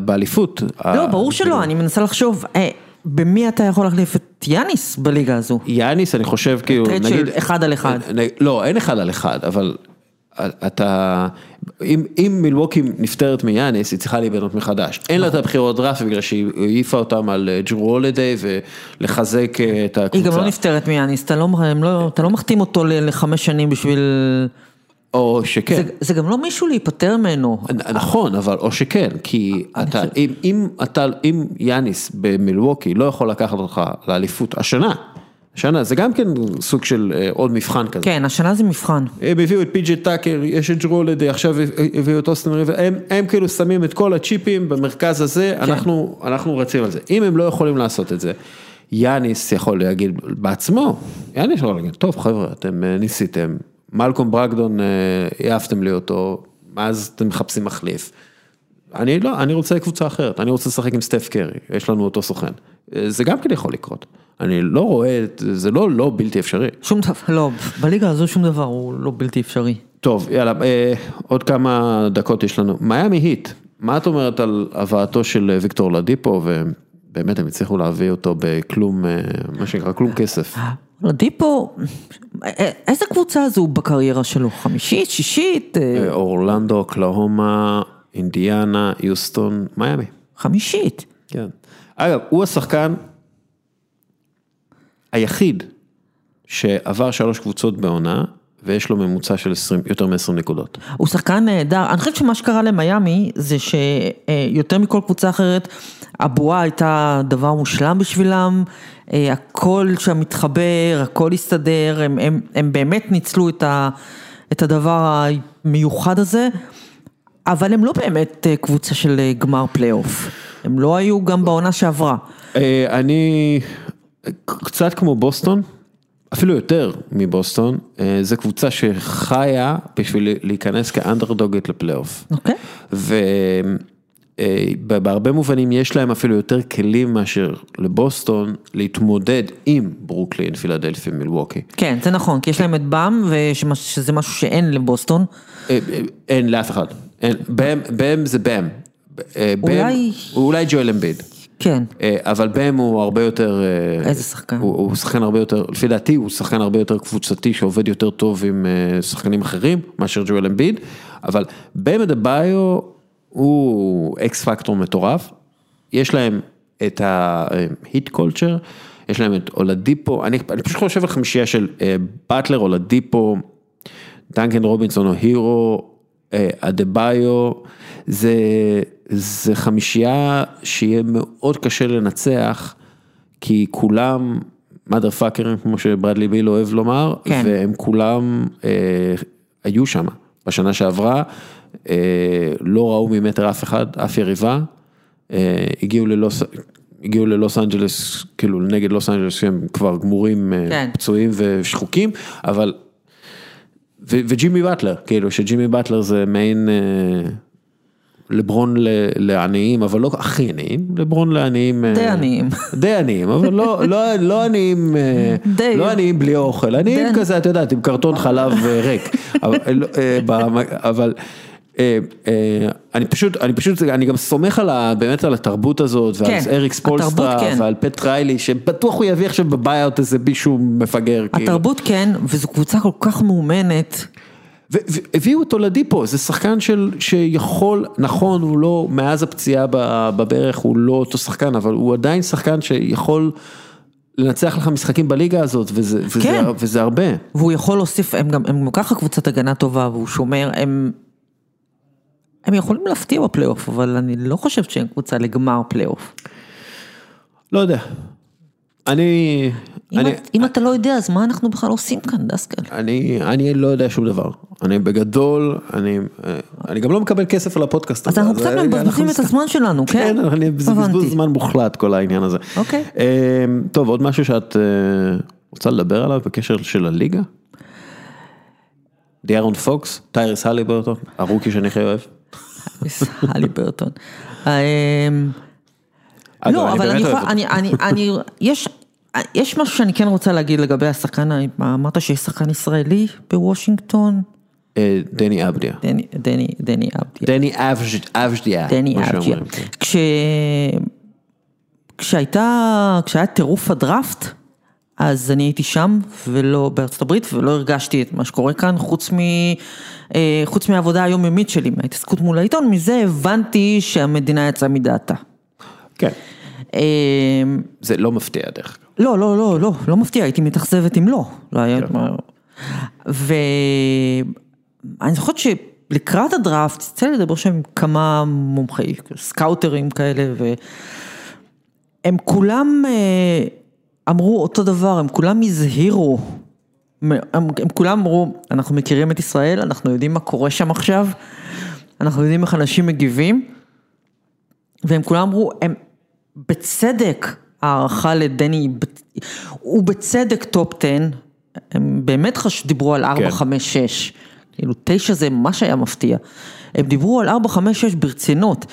באליפות. לא, ברור שלא, אני מנסה לחשוב. במי אתה יכול להחליף את יאניס בליגה הזו? יאניס אני חושב כאילו, נגיד... trade של אחד על אחד. לא, אין אחד על אחד, אבל אתה, אם, אם מילווקי נפטרת מיאניס, היא צריכה להיבנות מחדש. אין לה את הבחירות דראפט בגלל שהיא העיפה אותם על אה, ג'רו הולדיי ולחזק אה, את הקבוצה. היא גם לא נפטרת מיאניס, אתה לא, לא, אתה לא מחתים אותו לחמש שנים בשביל... או שכן. זה, זה גם לא מישהו להיפטר ממנו. נכון, אבל או שכן, כי אתה, חושב... אם, אם אתה, אם יאניס במילווקי לא יכול לקחת אותך לאליפות השנה, השנה זה גם כן סוג של אה, עוד מבחן כזה. כן, השנה זה מבחן. הם הביאו את פי.ג'י טאקר, יש את ג'רולדי, עכשיו הביאו את אוסטן ריבר, הם, הם כאילו שמים את כל הצ'יפים במרכז הזה, כן. אנחנו, אנחנו רצים על זה. אם הם לא יכולים לעשות את זה, יאניס יכול להגיד בעצמו, יאניס יכול להגיד, טוב חבר'ה, אתם אה, ניסיתם. מלקום ברקדון, העפתם לי אותו, אז אתם מחפשים מחליף. אני לא, אני רוצה קבוצה אחרת, אני רוצה לשחק עם סטף קרי, יש לנו אותו סוכן. זה גם כן יכול לקרות. אני לא רואה, זה לא לא בלתי אפשרי. שום דבר, לא, בליגה הזו שום דבר הוא לא בלתי אפשרי. טוב, יאללה, אה, עוד כמה דקות יש לנו. מיאמי היט, מה את אומרת על הבאתו של ויקטור לדיפו, ובאמת הם הצליחו להביא אותו בכלום, אה, מה שנקרא, כלום כסף. לדיפו, איזה קבוצה זו בקריירה שלו? חמישית, שישית? אה, אורלנדו, אוקלהומה, אינדיאנה, יוסטון, מיאמי. חמישית. כן. אגב, הוא השחקן היחיד שעבר שלוש קבוצות בעונה, ויש לו ממוצע של 20, יותר מ-20 נקודות. הוא שחקן נהדר, אני חושבת שמה שקרה למיאמי זה שיותר מכל קבוצה אחרת, הבועה הייתה דבר מושלם בשבילם, אה, הכל שם מתחבר, הכל הסתדר, הם, הם, הם באמת ניצלו את, ה, את הדבר המיוחד הזה, אבל הם לא באמת אה, קבוצה של אה, גמר פלייאוף, הם לא היו גם בעונה שעברה. אני, קצת כמו בוסטון. אפילו יותר מבוסטון, זו קבוצה שחיה בשביל להיכנס כאנדרדוגית לפלייאוף. אוקיי. Okay. ובהרבה מובנים יש להם אפילו יותר כלים מאשר לבוסטון להתמודד עם ברוקלין, פילדלפיה, מילווקי. כן, זה נכון, כי יש להם את באם, ושזה משהו שאין לבוסטון. אין לאף אחד, באם זה באם. אולי... אולי ג'ואל אמביד. כן. אבל בהם הוא הרבה יותר... איזה שחקן? הוא, הוא שחקן הרבה יותר, לפי דעתי הוא שחקן הרבה יותר קבוצתי שעובד יותר טוב עם שחקנים אחרים מאשר ג'ואל אמביד, אבל בהם את הביו הוא אקס פקטור מטורף, יש להם את ההיט קולצ'ר, יש להם את אולדיפו, אני, אני פשוט חושב על חמישייה של באטלר, אולדיפו, דנקן רובינסון או הירו, אדה-ביו, זה... זה חמישייה שיהיה מאוד קשה לנצח, כי כולם mother fuckers, כמו שברדלי ביל אוהב לומר, כן. והם כולם אה, היו שם בשנה שעברה, אה, לא ראו ממטר אף אחד, אף יריבה, אה, הגיעו ללוס... הגיעו ללוס אנג'לס, כאילו נגד לוס אנג'לס שהם כבר גמורים, כן. פצועים ושחוקים, אבל, וג'ימי באטלר, כאילו שג'ימי באטלר זה מעין... לברון לעניים, אבל לא הכי עניים, לברון לעניים. די עניים. די עניים, אבל לא, לא, לא עניים, די. לא עניים בלי אוכל, עניים כזה, את יודעת, עם קרטון חלב ריק. אבל, אבל אה, אה, אני פשוט, אני פשוט, אני גם סומך על ה, באמת על התרבות הזאת, ועל כן, אריק ספולסטרה, התרבות, כן. ועל פט ריילי, שבטוח הוא יביא עכשיו בביי-אוט איזה מישהו מפגר. כאילו. התרבות כן, וזו קבוצה כל כך מאומנת. והביאו אותו לדיפו, זה שחקן של, שיכול, נכון, הוא לא, מאז הפציעה בברך הוא לא אותו שחקן, אבל הוא עדיין שחקן שיכול לנצח לך משחקים בליגה הזאת, וזה, וזה, כן. וזה הרבה. והוא יכול להוסיף, הם גם, הם גם ככה קבוצת הגנה טובה, והוא שומר, הם... הם יכולים להפתיע בפלייאוף, אבל אני לא חושבת שהם קבוצה לגמר פלייאוף. לא יודע. אני, אם, אני, את- אם אתה לא יודע, אז מה אנחנו בכלל עושים כאן, דסקל? אני, אני לא יודע שום דבר. אני בגדול, אני, אני גם לא מקבל כסף על הפודקאסט אז הזה. אנחנו קצת מבזבזים את הזמן שלנו, כן? כן, אני- זה. בזבוז זמן מוחלט כל העניין הזה. אוקיי. אה, טוב, עוד משהו שאת אה, רוצה לדבר עליו בקשר של הליגה? דיארון פוקס, טיירס הלי ברטון, הרוקי שאני הכי אוהב. הלי ברטון. אמ, אגב, לא, אבל באמת אני יכולה. אני, אני, אני, יש, יש משהו שאני כן רוצה להגיד לגבי השחקן, אמרת שיש שחקן ישראלי בוושינגטון? אה, דני אבדיה. דני, דני, דני אבדיה. דני אבז'דיה. דני אבדיה. כן. כש... כשהייתה, כשהיה טירוף הדראפט, אז אני הייתי שם ולא בארצות הברית ולא הרגשתי את מה שקורה כאן חוץ, מ, אה, חוץ מהעבודה היומיומית שלי, מההתעסקות מול העיתון, מזה הבנתי שהמדינה יצאה מדעתה. כן, אה, זה לא מפתיע דרך אגב. לא, לא, לא, לא, לא מפתיע, הייתי מתאכזבת אם לא. לא היה... ואני זוכרת שלקראת הדראפט, יצא לי לדבר שם עם כמה מומחי, סקאוטרים כאלה, והם כולם אה, אמרו אותו דבר, הם כולם הזהירו. הם, הם כולם אמרו, אנחנו מכירים את ישראל, אנחנו יודעים מה קורה שם עכשיו, אנחנו יודעים איך אנשים מגיבים, והם כולם אמרו, הם בצדק הערכה לדני, הוא בצדק top 10, הם באמת חש... דיברו על 4, כן. 5, 6, כאילו 9 זה ממש היה מפתיע, הם דיברו על 4, 5, 6 ברצינות,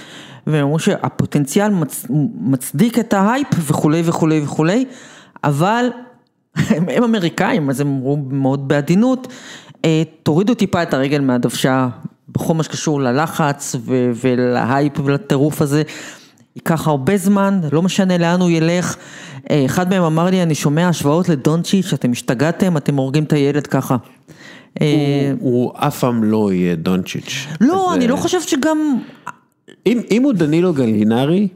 והם אמרו שהפוטנציאל מצ... מצדיק את ההייפ וכולי וכולי וכולי, אבל הם, הם אמריקאים, אז הם אמרו מאוד בעדינות, "אה, תורידו טיפה את הרגל מהדוושה בכל מה שקשור ללחץ ו- ולהייפ ולטירוף הזה. ייקח הרבה זמן, לא משנה לאן הוא ילך. אה, אחד מהם אמר לי, אני שומע השוואות לדונצ'יץ', אתם השתגעתם, אתם הורגים את הילד ככה. אה, הוא- הוא אף פעם לא יהיה דונצ'יץ'. לא, אז, אני לא חושבת שגם... אם, אם הוא דנילו גלינרי,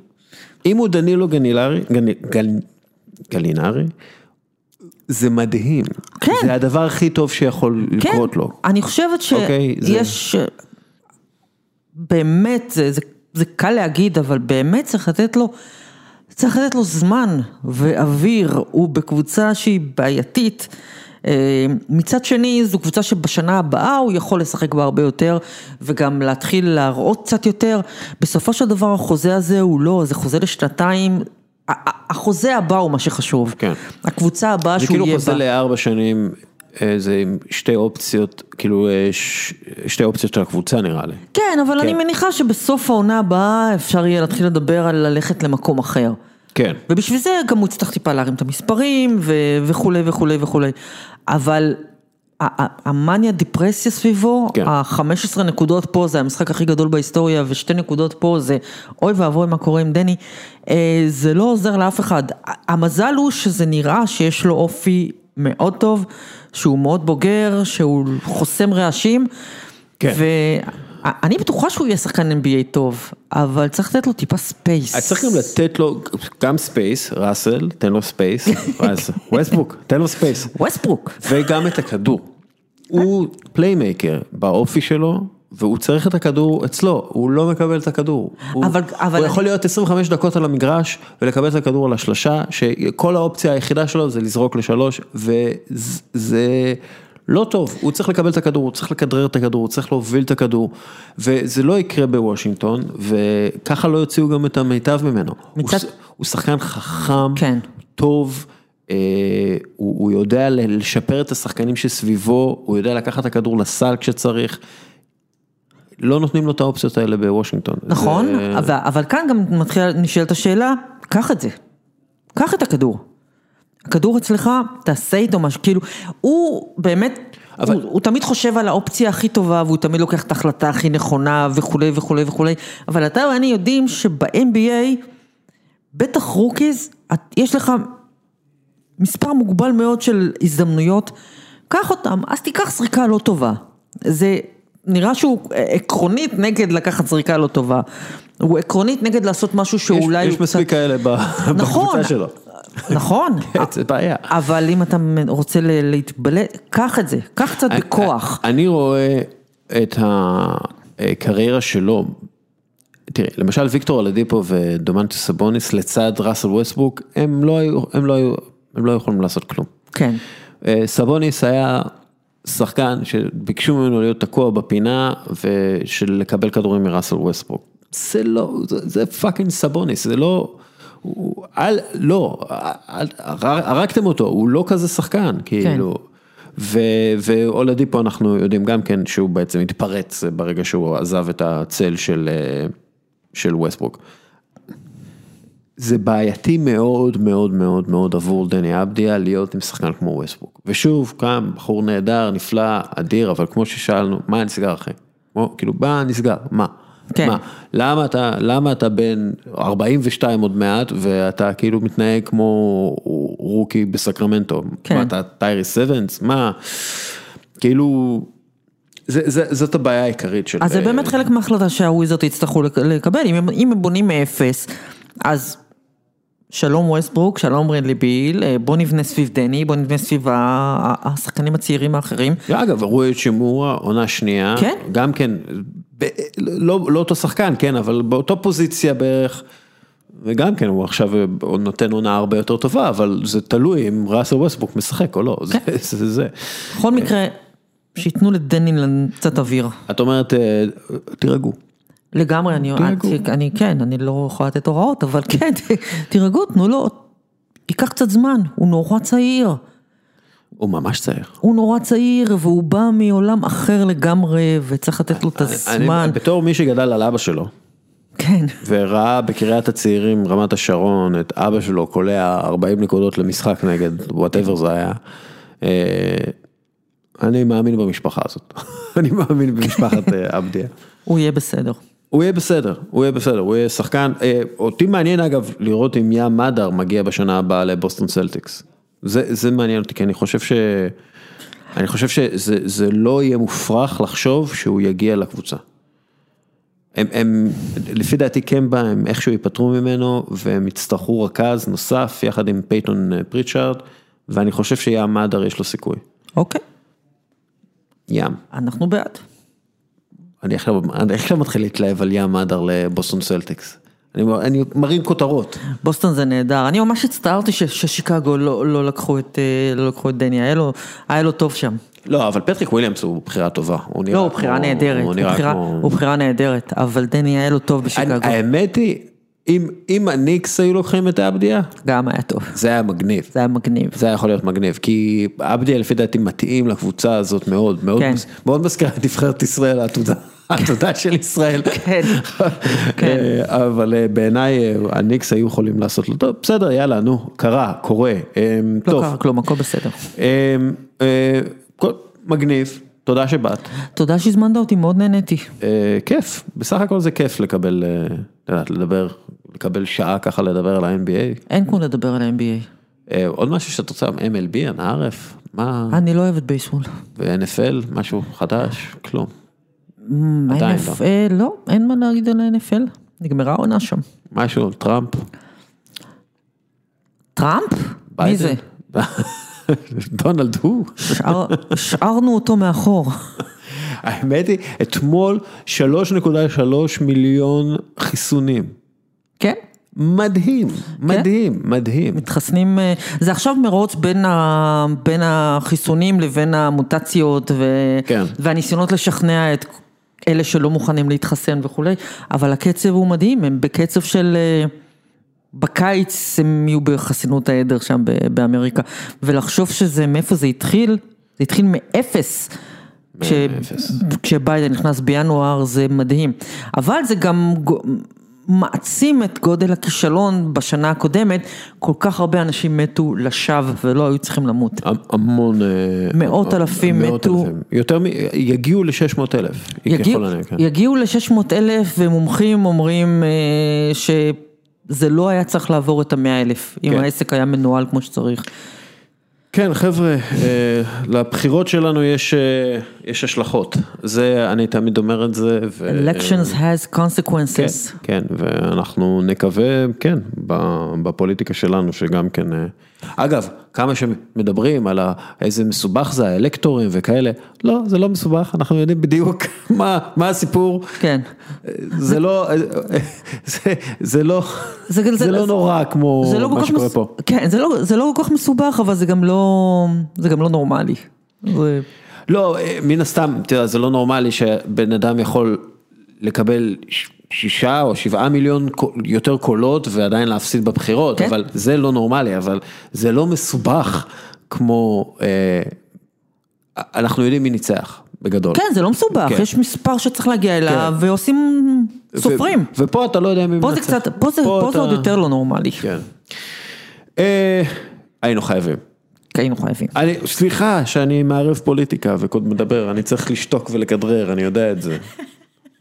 אם הוא דנילו גנילרי, גל, גל, גלינרי, זה מדהים. כן. זה הדבר הכי טוב שיכול כן, לקרות לו. אני חושבת אוקיי, זה- שיש... באמת, זה, זה, זה קל להגיד, אבל באמת צריך לתת לו... צריך לתת לו זמן ואוויר, הוא בקבוצה שהיא בעייתית. אה, מצד שני, זו קבוצה שבשנה הבאה הוא יכול לשחק בה הרבה יותר וגם להתחיל להראות קצת יותר. בסופו של דבר החוזה הזה הוא לא, זה חוזה לשנתיים, החוזה הבא הוא מה שחשוב. כן. הקבוצה הבאה זה שהוא כאילו יהיה חוזה בה. לארבע שנים, אה, זה עם שתי אופציות, כאילו אה, ש- שתי אופציות של הקבוצה נראה לי. כן, אבל כן. אני מניחה שבסוף העונה הבאה אפשר יהיה להתחיל לדבר על ללכת למקום אחר. כן. ובשביל זה גם הוא יצטרך טיפה להרים את המספרים ו- וכולי וכולי וכולי. אבל המאניה דיפרסיה סביבו, כן. ה-15 נקודות פה זה המשחק הכי גדול בהיסטוריה ושתי נקודות פה זה אוי ואבוי מה קורה עם דני, אה, זה לא עוזר לאף אחד. המזל הוא שזה נראה שיש לו אופי מאוד טוב, שהוא מאוד בוגר, שהוא חוסם רעשים. כן. ואני בטוחה שהוא יהיה שחקן NBA טוב, אבל צריך לתת לו טיפה space. אז צריך גם לתת לו גם space, ראסל, תן לו space, ואז ווסטברוק, תן לו space. ווסטברוק. וגם את הכדור. הוא playmaker באופי שלו, והוא צריך את הכדור אצלו, הוא לא מקבל את הכדור. הוא, אבל- אבל הוא אני- יכול להיות 25 דקות על המגרש ולקבל את הכדור על השלשה, שכל האופציה היחידה שלו זה לזרוק לשלוש, וזה לא טוב, הוא צריך לקבל את הכדור, הוא צריך לכדרר את הכדור, הוא צריך להוביל את הכדור, וזה לא יקרה בוושינגטון, וככה לא יוציאו גם את המיטב ממנו. מצד- הוא, הוא שחקן חכם, כן. טוב, אה, הוא, הוא יודע לשפר את השחקנים שסביבו, הוא יודע לקחת את הכדור לסל כשצריך. לא נותנים לו את האופציות האלה בוושינגטון. נכון, זה- אבל, אבל כאן גם מתחילה, נשאלת השאלה, קח את זה, קח את הכדור. הכדור אצלך, תעשה איתו משהו, כאילו, הוא באמת, אבל- הוא, הוא תמיד חושב על האופציה הכי טובה, והוא תמיד לוקח את ההחלטה הכי נכונה וכולי וכולי וכולי, אבל אתה ואני יודעים שב-NBA, בטח rookies, יש לך מספר מוגבל מאוד של הזדמנויות, קח אותם, אז תיקח זריקה לא טובה. זה נראה שהוא עקרונית נגד לקחת זריקה לא טובה. הוא עקרונית נגד לעשות משהו שאולי יש הוא מספיק כאלה ב- נכון, בקבוצה שלו. נכון, כן, זה בעיה. אבל אם אתה רוצה להתבלט, קח את זה, קח קצת בכוח. אני רואה את הקריירה שלו, תראה, למשל ויקטור אלדיפו ודומנטי סבוניס לצד ראסל ווסטבוק, הם לא היו, הם לא היו, הם לא יכולים לעשות כלום. כן, אה, סבוניס היה שחקן שביקשו ממנו להיות תקוע בפינה ושל לקבל כדורים מראסל ווסטברוק. זה לא, זה, זה fucking סבוניס, זה לא, הוא, אל, לא, אל, הר- הרגתם אותו, הוא לא כזה שחקן, כאילו. ו- ואולדיפו אנחנו יודעים גם כן שהוא בעצם התפרץ ברגע שהוא עזב את הצל של, אה, של ווסטברוק. זה בעייתי מאוד מאוד מאוד מאוד עבור דני אבדיה להיות עם שחקן כמו ווסטברוק. ושוב, קם בחור נהדר, נפלא, אדיר, אבל כמו ששאלנו, מה נסגר אחי? כמו, כאילו, מה נסגר? מה? כן. מה? למה אתה, למה אתה בן 42 עוד מעט ואתה כאילו מתנהג כמו רוקי בסקרמנטו? כן. מה אתה טייריק אוונס? מה? כאילו, זה, זה, זאת הבעיה העיקרית של... אז זה אה, באמת חלק מההחלטה שהוויזארדס יצטרכו לק- לקבל, אם הם, אם הם בונים מאפס, אז שלום ווסטברוק, שלום בראדלי ביל, אה, בוא נבנה סביב דני, בוא נבנה סביב השחקנים הצעירים האחרים. אגב, רוי האצ'ימורה, עונה שנייה, כן. גם כן, ב, לא, לא אותו שחקן, כן, אבל באותו פוזיציה בערך, וגם כן, הוא עכשיו הוא נותן עונה הרבה יותר טובה, אבל זה תלוי אם ראסל ווסטבוק משחק או לא, כן. זה, זה, זה. בכל מקרה, שייתנו לדני קצת אוויר. את אומרת, אה, תירגעו. לגמרי, אני, תירגעו. אני, אני כן, אני לא יכולה לתת הוראות, אבל כן, תירגעו, תנו לו, ייקח קצת זמן, הוא נורא צעיר. הוא ממש צעיר. הוא נורא צעיר והוא בא מעולם אחר לגמרי וצריך לתת לו את הזמן. אני, בתור מי שגדל על אבא שלו, כן, וראה בקריית הצעירים רמת השרון את אבא שלו קולע 40 נקודות למשחק נגד whatever זה היה. אה, אני מאמין במשפחה הזאת, אני מאמין במשפחת אה, עבדיה. הוא יהיה בסדר. הוא יהיה בסדר, הוא יהיה בסדר, הוא יהיה שחקן, אה, אותי מעניין אגב לראות אם ים מדר מגיע בשנה הבאה לבוסטון סלטיקס. זה, זה מעניין אותי כי אני חושב ש... אני חושב שזה זה לא יהיה מופרך לחשוב שהוא יגיע לקבוצה. הם, הם, לפי דעתי קמבה, הם איכשהו ייפטרו ממנו והם יצטרכו רכז נוסף יחד עם פייטון אה, פריצ'ארד, ואני חושב שים מדר יש לו סיכוי. אוקיי, ים. אנחנו בעד. אני עכשיו, אני עכשיו מתחיל להתלהב על ים מדר לבוסטון סלטיקס. אני, אני מרים כותרות. בוסטון זה נהדר. אני ממש הצטערתי ש- ששיקגו לא, לא, לקחו את, אה, לא לקחו את דני, היה לו, היה לו טוב שם. לא, אבל פטריק וויליאמס הוא בחירה טובה. הוא נראה לא, הוא בחירה נהדרת, הוא הוא נראה בחירה- כמו... הוא בחירה נהדרת, אבל דני היה לו טוב בשיקגו. האמת היא, אם, אם הניקס היו לוקחים את אבדיה, גם היה טוב, זה היה מגניב. זה היה מגניב. זה היה יכול להיות מגניב, כי אבדיה לפי דעתי מתאים לקבוצה הזאת מאוד, מאוד, כן. מס- מאוד מזכירה את נבחרת ישראל, העתודה, העתודה של ישראל. כן, כן. אה, אבל אה, בעיניי אה, הניקס היו יכולים לעשות לו, טוב, בסדר, יאללה, נו, קרה, קורה, לא טוב, קרה כלום, הכל בסדר. מגניב, תודה שבאת. תודה שהזמנת אותי, מאוד נהניתי. כיף, בסך הכל זה כיף לקבל, לדבר, לקבל שעה ככה לדבר על ה-NBA. אין כמו לדבר על ה-NBA. אה, עוד משהו שאת רוצה, MLB, ערף, מה, אני לא אוהבת בייסבול. ו-NFL, משהו חדש, כלום. עדיין NFL? לא, אין מה להגיד על ה-NFL. נגמרה העונה שם. משהו, טראמפ, טראמפ? מי. זה? דונלד הוא. השאר- השארנו אותו מאחור. האמת היא, אתמול 3.3 מיליון חיסונים. כן? מדהים, מדהים, מדהים. מתחסנים, אה, זה עכשיו מרוץ בין, ה, בין החיסונים לבין המוטציות ו, כן. והניסיונות לשכנע את אלה שלא מוכנים להתחסן וכולי, אבל הקצב הוא מדהים, הם בקצב של... אה, בקיץ הם יהיו בחסינות העדר שם באמריקה, ולחשוב שזה, מאיפה זה התחיל, זה התחיל מאפס. כש-. כשביידן נכנס בינואר זה מדהים, אבל זה גם מעצים את גודל הכישלון בשנה הקודמת, כל כך הרבה אנשים מתו לשווא ולא היו צריכים למות. המון... מאות אלפים מאות מתו. אלפים. יותר מ... יגיעו ל-600 אלף. יגיעו, כן. יגיעו ל-600 אלף ומומחים אומרים אה, שזה לא היה צריך לעבור את ה-100 אלף, אם כן. העסק היה מנוהל כמו שצריך. כן, חבר'ה, אה, לבחירות שלנו יש, אה, יש השלכות. זה, אני תמיד אומר את זה. ו... elections has consequences. כן, ואנחנו נקווה, כן, בפוליטיקה שלנו, שגם כן... אה, אגב, כמה שמדברים על איזה מסובך זה האלקטורים וכאלה, לא, זה לא מסובך, אנחנו יודעים בדיוק מה, מה הסיפור. כן. זה לא, זה, זה לא, זה- זה זה- לא נורא כמו זה לא מה שקורה מס- פה. כן, זה לא, זה לא כל כך מסובך, אבל זה גם לא, זה גם לא נורמלי. זה... לא, מן הסתם, תראה, זה לא נורמלי שבן אדם יכול לקבל שישה או שבעה מיליון יותר קולות ועדיין להפסיד בבחירות, כן. אבל זה לא נורמלי, אבל זה לא מסובך כמו, אה, אנחנו יודעים מי ניצח, בגדול. כן, זה לא מסובך, כן. יש מספר שצריך להגיע אליו, כן. ועושים, ו- סופרים. ופה אתה לא יודע מי פה זה. קצת, פה זה, פה זה אתה- עוד יותר לא נורמלי. כן. אה, היינו חייבים. היינו חייבים. אני, סליחה שאני מערב פוליטיקה ומדבר, אני צריך לשתוק ולכדרר, אני יודע את זה.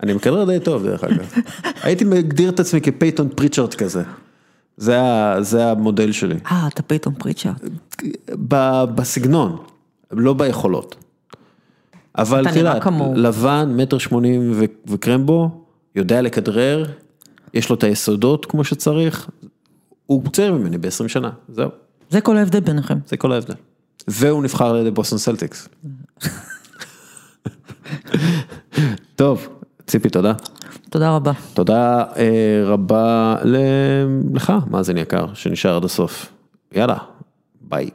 אני מכדרר די טוב דרך אגב. הייתי מגדיר את עצמי כפייטון פריצ'ארד כזה. זה, ה, זה המודל שלי. אה, אתה פייטון פריצ'ארד. ב, בסגנון, לא ביכולות. אבל כמוהו. לבן, מטר שמונים ו- וקרמבו, יודע לכדרר, יש לו את היסודות כמו שצריך, הוא צעיר ממני ב-20 שנה, זהו. זה כל ההבדל ביניכם. זה כל ההבדל. והוא נבחר על ידי בוסטון סלטיקס. טוב, ציפי, תודה. תודה רבה. תודה אה, רבה לך, מאזין יקר, שנשאר עד הסוף. יאללה, ביי.